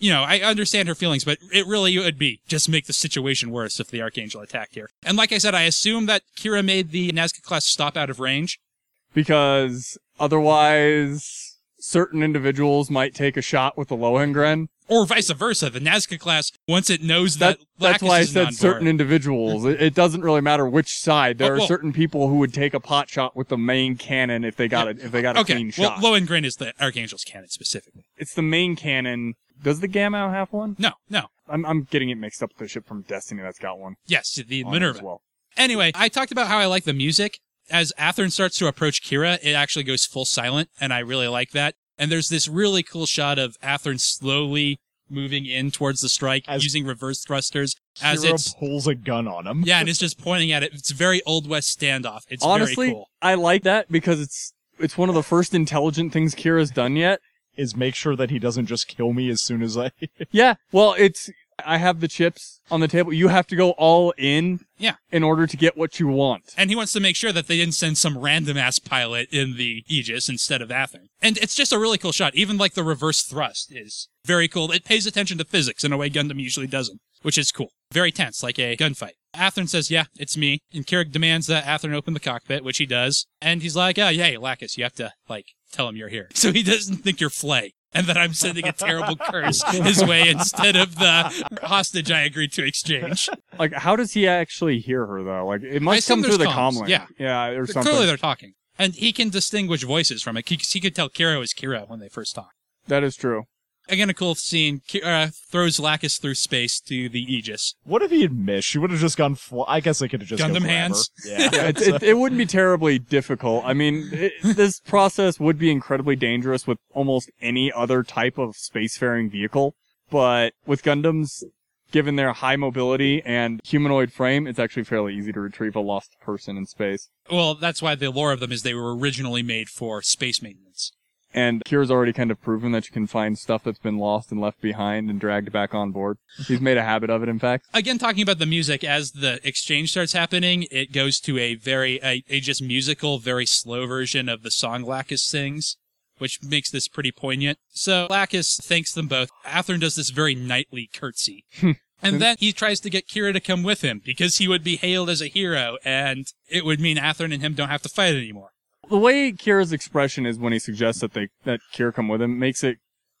you know, I understand her feelings, but it really would be just make the situation worse if the Archangel attacked here. And like I said, I assume that Kira made the Nazca class stop out of range. Because otherwise, certain individuals might take a shot with the Lohengrin. Or vice versa. The Nazca class, once it knows that, That, that's why I said certain individuals. It, it doesn't really matter which side. There Oh, are well- certain people who would take a pot shot with the main cannon if they got a if they got a Okay, clean well, shot. Lohengrin is the Archangel's cannon specifically. it's the main cannon. Does the Gamow have one? No, no. I'm I'm getting it mixed up with the ship from Destiny that's got one. Yes, the on Minerva. as well. Anyway, I talked about how I like the music. As Athrun starts to approach Kira, it actually goes full silent, and I really like that. And there's this really cool shot of Athrun slowly moving in towards the strike As- using reverse thrusters as it pulls a gun on him. yeah, and it's just pointing at it. It's very old west standoff. It's Honestly, very cool. I like that because it's it's one of the first intelligent things Kira's done yet. is make sure that he doesn't just kill me as soon as I. [laughs] Yeah, well, it's I have the chips on the table. You have to go all in, Yeah. in order to get what you want. And he wants to make sure that they didn't send some random ass pilot in the Aegis instead of Athrun. And it's just a really cool shot. Even like the reverse thrust is very cool. It pays attention to physics in a way Gundam usually doesn't, which is cool. Very tense, like a gunfight. Athrun says, Yeah, it's me. And Kirik demands that Athrun open the cockpit, which he does. And he's like, Oh, yeah, Lacus, you have to, like, tell him you're here. [laughs] So he doesn't think you're Flay. And that I'm sending a terrible curse his way instead of the hostage I agreed to exchange. Like, how does he actually hear her though? Like, it must come through the comms, comm yeah. yeah, or something. Clearly they're talking. And he can distinguish voices from it. He, he could tell Kira is Kira when they first talk. That is true. Again, a cool scene. Kira uh, throws Lacus through space to the Aegis. What if he had missed? She would have just gone. Fl- I guess they could have just Gundam go hands? Yeah. [laughs] Yeah, it, it, it wouldn't be terribly difficult. I mean, it, this process would be incredibly dangerous with almost any other type of spacefaring vehicle, but with Gundams, given their high mobility and humanoid frame, it's actually fairly easy to retrieve a lost person in space. Well, that's why the lore of them is they were originally made for space maintenance. And Kira's already kind of proven that you can find stuff that's been lost and left behind and dragged back on board. He's made a habit of it, in fact. Again, talking about the music, as the exchange starts happening, it goes to a very, a, a just musical, very slow version of the song Lacus sings, which makes this pretty poignant. So Lacus thanks them both. Athrun does this very knightly curtsy. [laughs] And then he tries to get Kira to come with him because he would be hailed as a hero and it would mean Athrun and him don't have to fight anymore. The way Kira's expression is when he suggests that they that Kira come with him makes it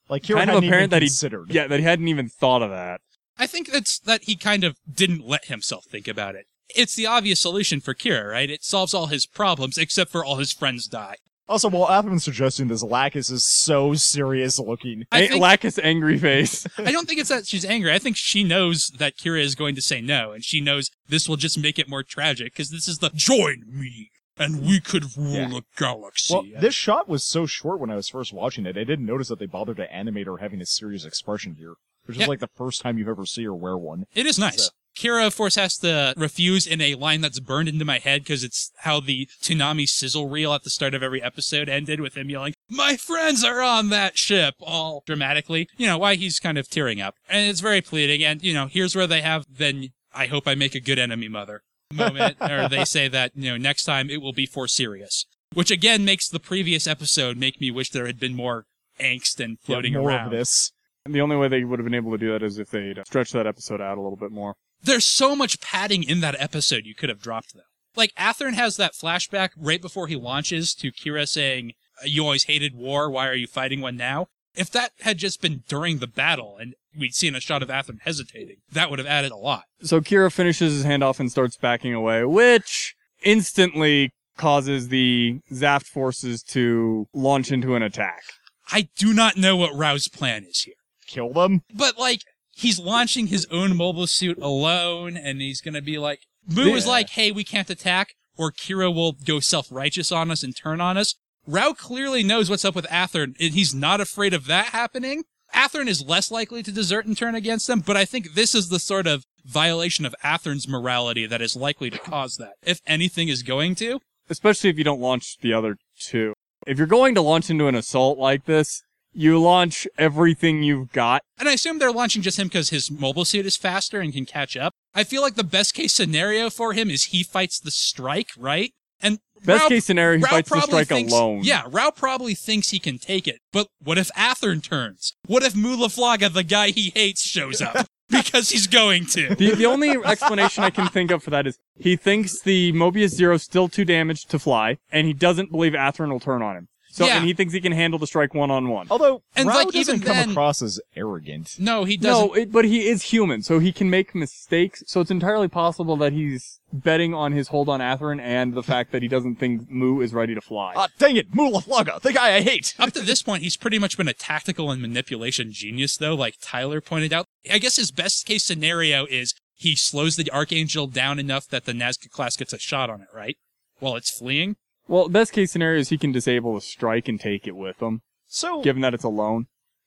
Like Kira kind of apparent that he considered. yeah that he hadn't even thought of that. I think that's that he kind of didn't let himself think about it. It's the obvious solution for Kira, right? It solves all his problems except for all his friends die. Also, while Athrun's suggesting this, Lacus is so serious looking. I A- think- Lacus angry face. [laughs] I don't think it's that she's angry. I think she knows that Kira is going to say no, and she knows this will just make it more tragic because this is the join me and we could rule Yeah. a galaxy. Well, this shot was so short when I was first watching it, I didn't notice that they bothered to animate her having a serious expression here, which Yeah. is like the first time you've ever see her wear one. It is nice. So- Kira, of course, has to refuse in a line that's burned into my head because it's how the Toonami sizzle reel at the start of every episode ended with him yelling, My friends are on that ship, all dramatically. You know, why he's kind of tearing up. And it's very pleading. And, you know, here's where they have, then I hope I make a good enemy mother moment. or they say that, you know, next time it will be for serious. Which again makes the previous episode make me wish there had been more angst and floating yeah, more around. of this. And the only way they would have been able to do that is if they'd stretched that episode out a little bit more. There's so much padding in that episode you could have dropped though. Like Athrun has that flashback right before he launches to Kira saying, "You always hated war. Why are you fighting one now?" If that had just been during the battle and we'd seen a shot of Athrun hesitating, that would have added a lot. So Kira finishes his handoff and starts backing away, which instantly causes the Zaft forces to launch into an attack. I do not know what Rau's plan is here. Kill them? But like he's launching his own mobile suit alone and he's going to be like Mu is Yeah. like, "Hey, we can't attack or Kira will go self-righteous on us and turn on us." Rau clearly knows what's up with Athrun and he's not afraid of that happening. Athrun is less likely to desert and turn against them, but I think this is the sort of violation of Athrun's morality that is likely to cause that. If anything is going to, Especially if you don't launch the other two. If you're going to launch into an assault like this, you launch everything you've got. And I assume they're launching just him because his mobile suit is faster and can catch up. I feel like the best case scenario for him is he fights the strike, right? And Best Rau- case scenario, he Rau fights the strike thinks- alone. Yeah, Rau probably thinks he can take it. But what if Athrun turns? What if Mu La Flaga, the guy he hates, shows up? [laughs] because he's going to. The, the only explanation I can think of for that is he thinks the Mobius Zero's still too damaged to fly, and he doesn't believe Athrun will turn on him. So, Yeah. and he thinks he can handle the strike one on one. Although, And, Rau like, doesn't even come then- across as arrogant. No, he doesn't. No, it, but he is human, so he can make mistakes. So it's entirely possible that he's betting on his hold on Athrun and the fact that he doesn't think Mu is ready to fly. Ah, dang it, Mu La Flaga, the guy I hate! Up to this point, he's pretty much been a tactical and manipulation genius, though, like Tyler pointed out. I guess his best case scenario is he slows the Archangel down enough that the Nazca class gets a shot on it, right? While it's fleeing. Well, best case scenario is he can disable the strike and take it with him, So, given that it's alone.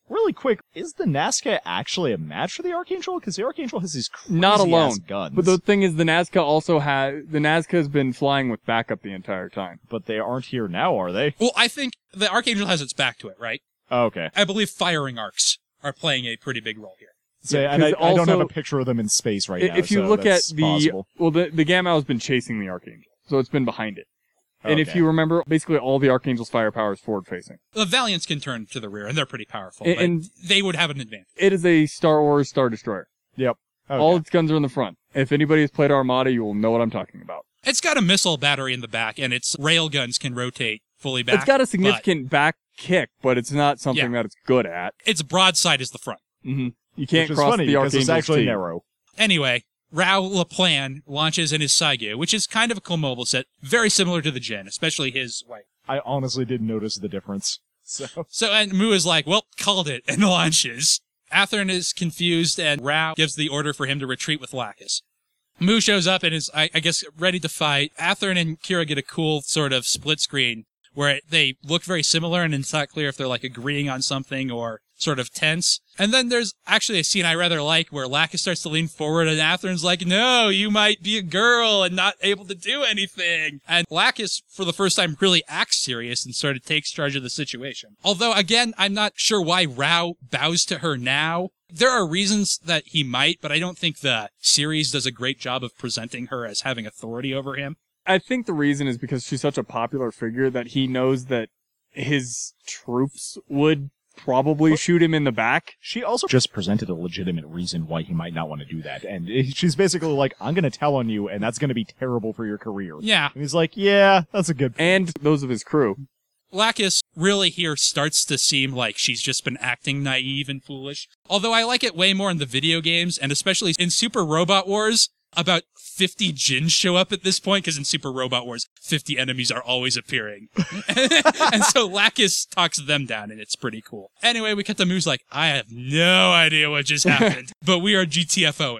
really quick, is the Nazca actually a match for the Archangel? Because the Archangel has these crazy Not alone. guns. But the thing is, the Nazca also has the Nazca has been flying with backup the entire time. but they aren't here now, are they? Well, I think the Archangel has its back to it, right? Oh, okay. I believe firing arcs are playing a pretty big role here. Say, Yeah, and I, 'cause I don't have also- a picture of them in space right I- now. if you so look at that's the possible. well, the the Gamow has been chasing the Archangel, so it's been behind it. And if you remember, basically all the Archangel's firepower is forward facing. The Valiants can turn to the rear, and they're pretty powerful. And- but and- they would have an advantage. It is a Star Wars Star Destroyer. Yep. Okay. All its guns are in the front. If anybody has played Armada, you will know what I'm talking about. It's got a missile battery in the back, and its rail guns can rotate fully back. it's got a but significant back kick, but it's not something Yeah. that it's good at. Its broadside is the front. Mm-hmm. You can't Which is cross funny the Archangel's it's actually T. narrow. Anyway, Rau LaPlan launches in his Saigyu, which is kind of a cool mobile set, very similar to the Gen, especially his like. I honestly didn't notice the difference. [laughs] So So and Mu is like, well, called it, and [laughs] launches. Athrun is confused, and Rau gives the order for him to retreat with Lacus. Mu shows up and is, I, I guess, ready to fight. Athrun and Kira get a cool sort of split screen where they look very similar, and it's not clear if they're like agreeing on something or sort of tense. And then there's actually a scene I rather like where Lacus starts to lean forward, and Athrun's like, "No, you might be a girl and not able to do anything." And Lacus, for the first time, really acts serious and sort of takes charge of the situation. Although, again, I'm not sure why Rau bows to her now. There are reasons that he might, but I don't think the series does a great job of presenting her as having authority over him. I think the reason is because she's such a popular figure that he knows that his troops would probably shoot him in the back. she also just presented a legitimate reason why he might not want to do that, and it- [laughs] she's basically like, "I'm going to tell on you, and that's going to be terrible for your career." Yeah, And he's like, "Yeah, that's a good." And those of his crew. Lacus really here starts to seem like she's just been acting naive and foolish. Although I like it way more in the video games, and especially in Super Robot Wars, about 50 GINNs show up at this point, because in Super Robot Wars, 50 enemies are always appearing. [laughs] and so Lacus talks them down, and it's pretty cool. Anyway, we cut to Mu's like, I have no idea what just [laughs] happened, but we are GTFOing.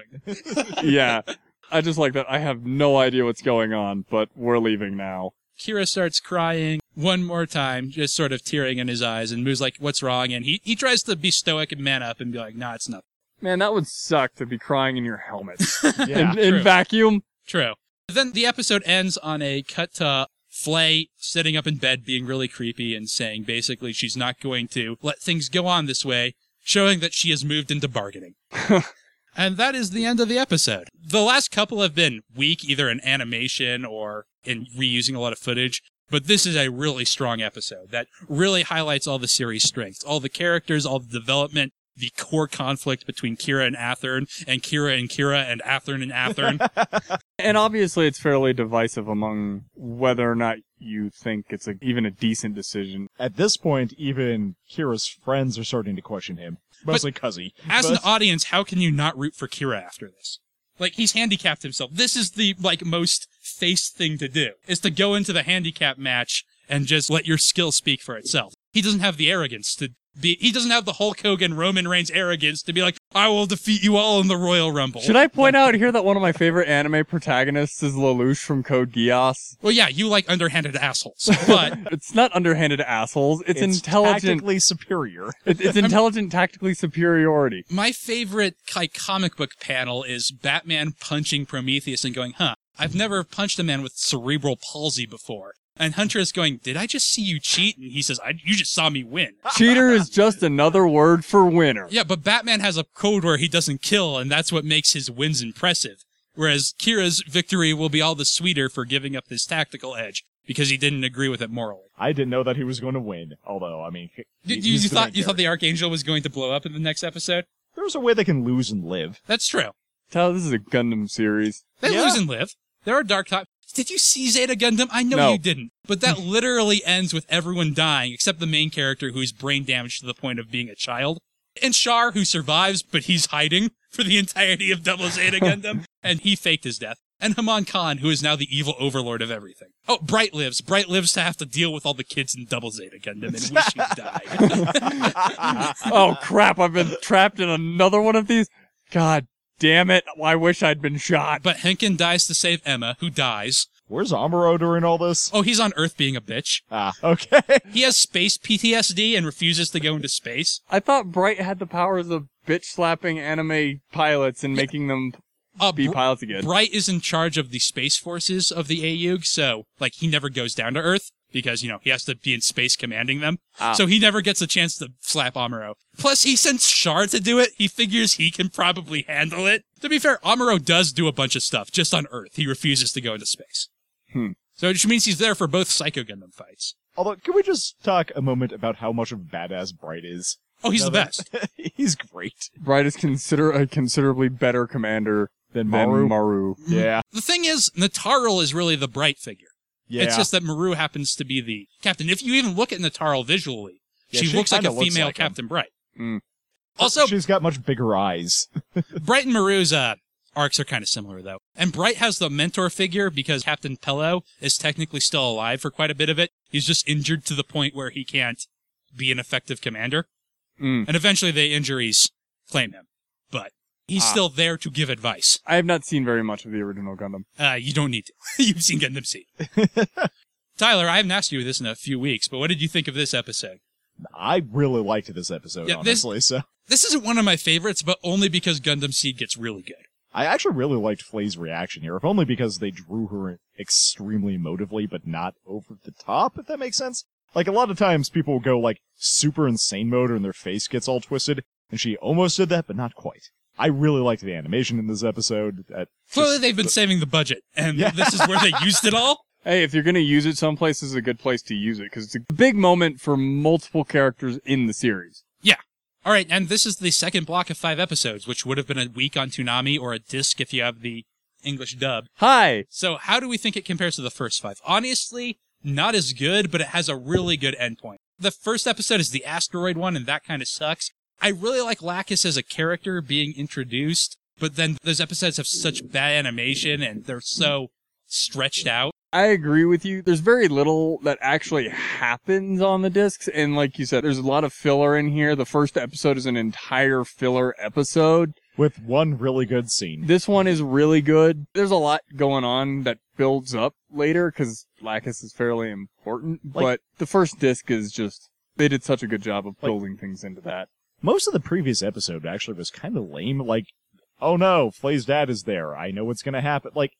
[laughs] Yeah. I just like that. I have no idea what's going on, but we're leaving now. Kira starts crying one more time, just sort of tearing in his eyes, and Mu's like, what's wrong? And he, he tries to be stoic and man up and be like, nah, it's nothing. Man, that would suck to be crying in your helmet. [laughs] Yeah. in, in vacuum. True. Then the episode ends on a cut to Flay sitting up in bed being really creepy and saying basically she's not going to let things go on this way, showing that she has moved into bargaining. [laughs] and that is the end of the episode. The last couple have been weak, either in animation or in reusing a lot of footage. But this is a really strong episode that really highlights all the series' strengths, all the characters, all the development, the core conflict between Kira and Athrun, and Kira and Kira, and Athrun and Athrun. [laughs] And obviously, it's fairly divisive among whether or not you think it's a, even a decent decision. At this point, even Kira's friends are starting to question him, mostly Kuzzey. As But- an audience, how can you not root for Kira after this? Like he's handicapped himself. This is the like most face thing to do is to go into the handicap match and just let your skill speak for itself. He doesn't have the arrogance to be he doesn't have the Hulk Hogan Roman Reigns arrogance to be like, I will defeat you all in the Royal Rumble. Should I point out here that one of my favorite anime protagonists is Lelouch from Code Geass? Well yeah, you like underhanded assholes. But [laughs] It's not underhanded assholes. It's, intelligent. tactically superior. it- it's intelligent tactically superiority. My favorite like comic book panel is Batman punching Prometheus and going, "Huh, I've never punched a man with cerebral palsy before." And Hunter is going, "Did I just see you cheat?" And he says, I, "You just saw me win." [laughs] Cheater is just another word for winner. Yeah, but Batman has a code where he doesn't kill, and that's what makes his wins impressive. Whereas Kira's victory will be all the sweeter for giving up his tactical edge because he didn't agree with it morally. I didn't know that he was going to win. Although, I mean, he- You, you, you thought you thought the Archangel was going to blow up in the next episode? there's a way they can lose and live. That's true. Tell this is a Gundam series. They Yeah. lose and live. There are dark times. Did you see Zeta Gundam? I know No. you didn't. But that [laughs] literally ends with everyone dying except the main character who's brain damaged to the point of being a child. And Char, who survives, but he's hiding for the entirety of Double Zeta [laughs] Gundam. and he faked his death. And Haman Karn, who is now the evil overlord of everything. Oh, Bright lives. Bright lives to have to deal with all the kids in Double Zeta Gundam and wish he died. [laughs] oh crap, I've been trapped in another one of these. God damn it. I wish I'd been shot. but Henken dies to save Emma, who dies. Where's Amuro during all this? Oh, he's on Earth being a bitch. Ah, okay. He has space PTSD and refuses to go into space. I thought Bright had the powers of bitch slapping anime pilots and making them Uh, be Br- pilots again. Bright is in charge of the space forces of the AEUG, so like he never goes down to Earth. Because, you know, he has to be in space commanding them. Ah. So he never gets a chance to slap Amuro. Plus, he sends Char to do it. He figures he can probably handle it. To be fair, Amuro does do a bunch of stuff just on Earth. He refuses to go into space. Hmm. So which means he's there for both Psycho Gundam fights. Although, can we just talk a moment about how much of a badass Bright is? Oh, he's Now the best. [laughs] he's great. Bright is consider a considerably better commander than Murrue. Murrue. Yeah. The thing is, Natarle is really the bright figure. Yeah. It's just that Murrue happens to be the captain. If you even look at Natarle visually, Yeah, she, she looks like a female like. Captain Bright. Mm. Also, she's got much bigger eyes. [laughs] Bright and Murrue's uh, arcs are kind of similar, though. And Bright has the mentor figure because Captain Paolo is technically still alive for quite a bit of it. He's just injured to the point where he can't be an effective commander. Mm. And eventually the injuries claim him. But he's Ah. still there to give advice. I have not seen very much of the original Gundam. Uh, you don't need to. [laughs] You've seen Gundam Seed. [laughs] Tyler, I haven't asked you this in a few weeks, but what did you think of this episode? I really liked this episode, Yeah, this- honestly. So This isn't one of my favorites, but only because Gundam Seed gets really good. I actually really liked Flay's reaction here, if only because they drew her extremely emotively, but not over the top. If that makes sense. Like a lot of times, people go like super insane mode, and their face gets all twisted, and she almost did that, but not quite. I really liked the animation in this episode. At Clearly, just they've been the- saving the budget, and Yeah. this is where they [laughs] used it all. Hey, if you're gonna use it someplace, this is a good place to use it because it's a big moment for multiple characters in the series. Yeah. All right, and this is the second block of five episodes, which would have been a week on Toonami or a disc if you have the English dub. Hi. So, how do we think it compares to the first five? Honestly, not as good, but it has a really good endpoint. The first episode is the asteroid one, and that kind of sucks. I really like Lacus as a character being introduced, but then those episodes have such bad animation and they're so stretched out. I agree with you. There's very little that actually happens on the discs, and like you said, there's a lot of filler in here. The first episode is an entire filler episode. with one really good scene. This one is really good. There's a lot going on that builds up later because Lacus is fairly important, Like- but the first disc is just they did such a good job of Like- building things into that. Most of the previous episode actually was kind of lame. Like, oh no, Flay's dad is there. I know what's gonna happen. Like,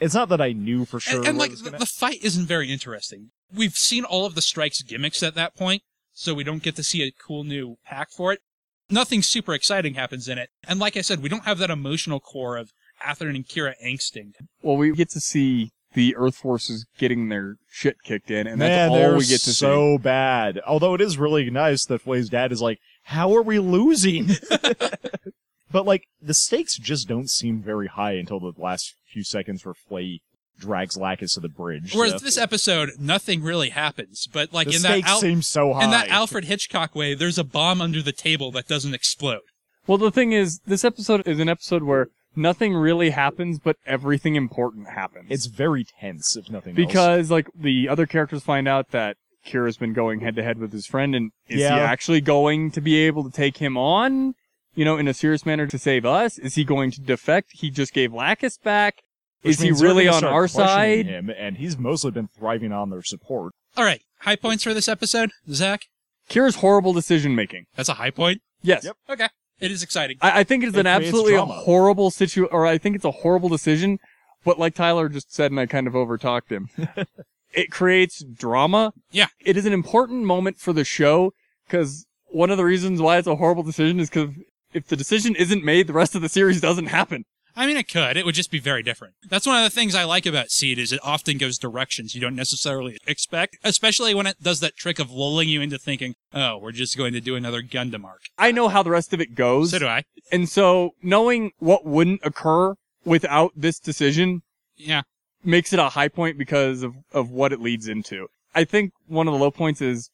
it's not that I knew for sure. and and like, the, gonna- the fight isn't very interesting. We've seen all of the strikes gimmicks at that point, so we don't get to see a cool new pack for it. Nothing super exciting happens in it. And like I said, we don't have that emotional core of Athrun and Kira angsting. Well, we get to see the Earth forces getting their shit kicked in, and that's Man, all we get to see. so bad. Although it is really nice that Flay's dad is like, "How are we losing?" [laughs] but like the stakes just don't seem very high until the last few seconds where Flay drags Lacus to the bridge. Whereas so- this episode, nothing really happens. But like the in that stakes Al- seem so high. in that Alfred Hitchcock way, there's a bomb under the table that doesn't explode. Well, the thing is, this episode is an episode where nothing really happens, but everything important happens. It's very tense, if nothing else. because like the other characters find out that Kira's been going head to head with his friend, and is Yeah. he actually going to be able to take him on? You know, in a serious manner to save us? Is he going to defect? He just gave Lacus back. Which is he really on our side? Him, and he's mostly been thriving on their support. All right, high points for this episode, Zach. Kira's horrible decision making. That's a high point. Yes. Yep. Okay, it is exciting. I, I think it's It an absolutely drama. horrible situ, or I think it's a horrible decision. But like Tyler just said, and I kind of overtalked him, [laughs] it creates drama. Yeah. it is an important moment for the show because one of the reasons why it's a horrible decision is because if the decision isn't made, the rest of the series doesn't happen. I mean, it could. It would just be very different. That's one of the things I like about Seed is it often goes directions you don't necessarily expect, especially when it does that trick of lulling you into thinking, "Oh, we're just going to do another Gundam arc." I know how the rest of it goes, So do I. and so knowing what wouldn't occur without this decision Yeah. Makes it a high point because of, of what it leads into. I think one of the low points is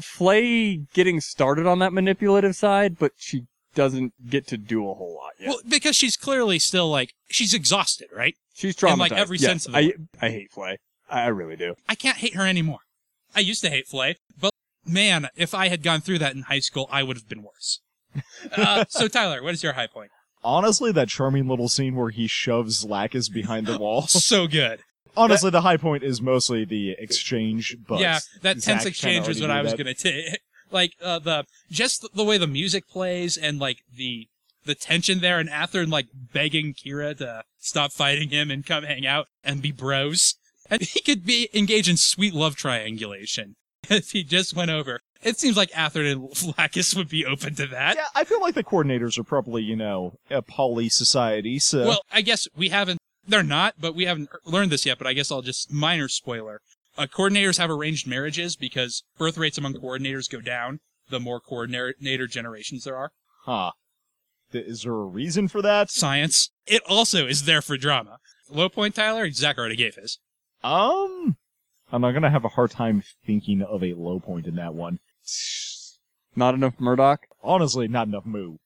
Flay getting started on that manipulative side, but she doesn't get to do a whole lot yet. Well, because she's clearly still like she's exhausted, right? She's traumatized. in, like, every Yes, sense of the I, I hate Flay. I I really do. I can't hate her anymore. I used to hate Flay, but man, if I had gone through that in high school, I would have been worse. uh, so Tyler, what is your high point? Honestly, that charming little scene where he shoves Lacus behind the wall. [laughs] So good. Honestly, the high point is mostly the exchange, but yeah, that Zach tense kinda exchange was what I was that. gonna take. [laughs] Like uh, the just the way the music plays and like the the tension there, and Athrun like begging Kira to stop fighting him and come hang out and be bros. And he could be engaged in sweet love triangulation [laughs] if he just went over. It seems like Athrun and Flaccus would be open to that. Yeah, I feel like the coordinators are probably, you know, a poly society, so. Well, I guess we haven't. They're not, but we haven't learned this yet. But I guess I'll just minor spoiler. Uh, coordinators have arranged marriages because birth rates among coordinators go down the more coordinator generations there are. huh. Th- Is there a reason for that? Science. It also is there for drama. Low point, Tyler. Zach already gave his. Um, I'm not gonna have a hard time thinking of a low point in that one. Not enough Murdoch. Honestly, not enough Mu.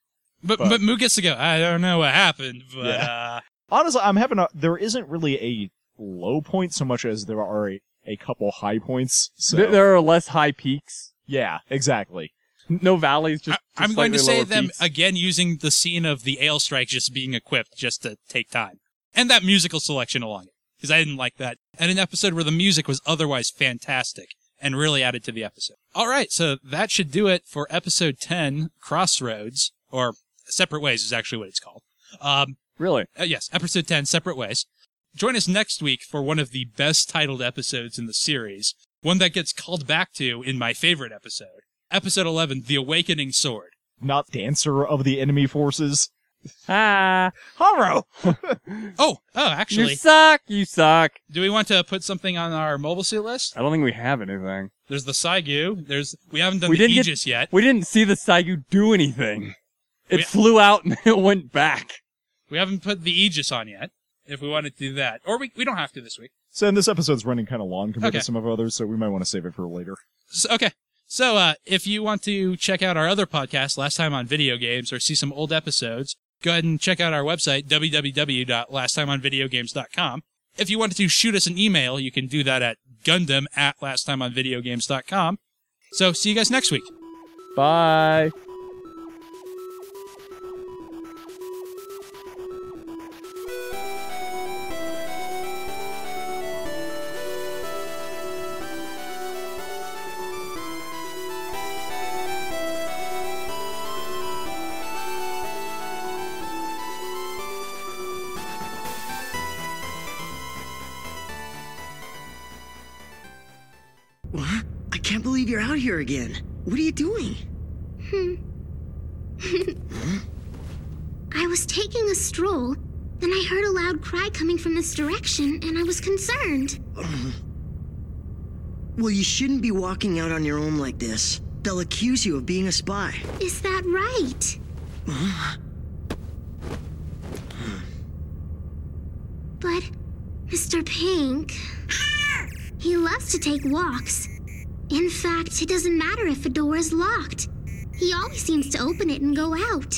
But But- but, Mu gets to go. I don't know what happened, but Yeah. uh, Honestly, I'm having a. There isn't really a low point so much as there are a, a couple high points. So There, there are less high peaks. yeah, exactly. No valleys. Just. I, I'm just going to slightly say lower them peaks. again using the scene of the Aile Strike just being equipped just to take time, and that musical selection along it because I didn't like that, and an episode where the music was otherwise fantastic and really added to the episode. All right, so that should do it for episode ten, Crossroads, or Separate Ways is actually what it's called. Um, Really. Uh, yes, episode 10, Separate Ways. Join us next week for one of the best titled episodes in the series, one that gets called back to in my favorite episode. Episode 11, The Awakening Sword. Not dancer of the enemy forces. Ah. Haro. [laughs] Oh, oh, actually, You actually, suck. You suck. do we want to put something on our mobile suit list? I don't think we have anything. There's the CGUE. There's, we haven't done We the didn't get- Aegis yet. We didn't see the CGUE do anything. It We- flew out and [laughs] it went back. We haven't put the Aegis on yet, if we wanted to do that. Or we, we don't have to this week. So, and this episode's running kind of long compared Okay. to some of others, so we might want to save it for later. So, okay. So, uh, if you want to check out our other podcast, Last Time on Video Games, or see some old episodes, go ahead and check out our website, www.lasttimeonvideogames.com. If you wanted to shoot us an email, you can do that at gundam at lasttimeonvideogames.com. So, see you guys next week. Bye. Here again. What are you doing? Hmm. [laughs] I was taking a stroll, then I heard a loud cry coming from this direction, and I was concerned. [sighs] Well, you shouldn't be walking out on your own like this. They'll accuse you of being a spy. Is that right? [sighs] But, Mr. Pink, he loves to take walks. In fact, it doesn't matter if a door is locked. He always seems to open it and go out.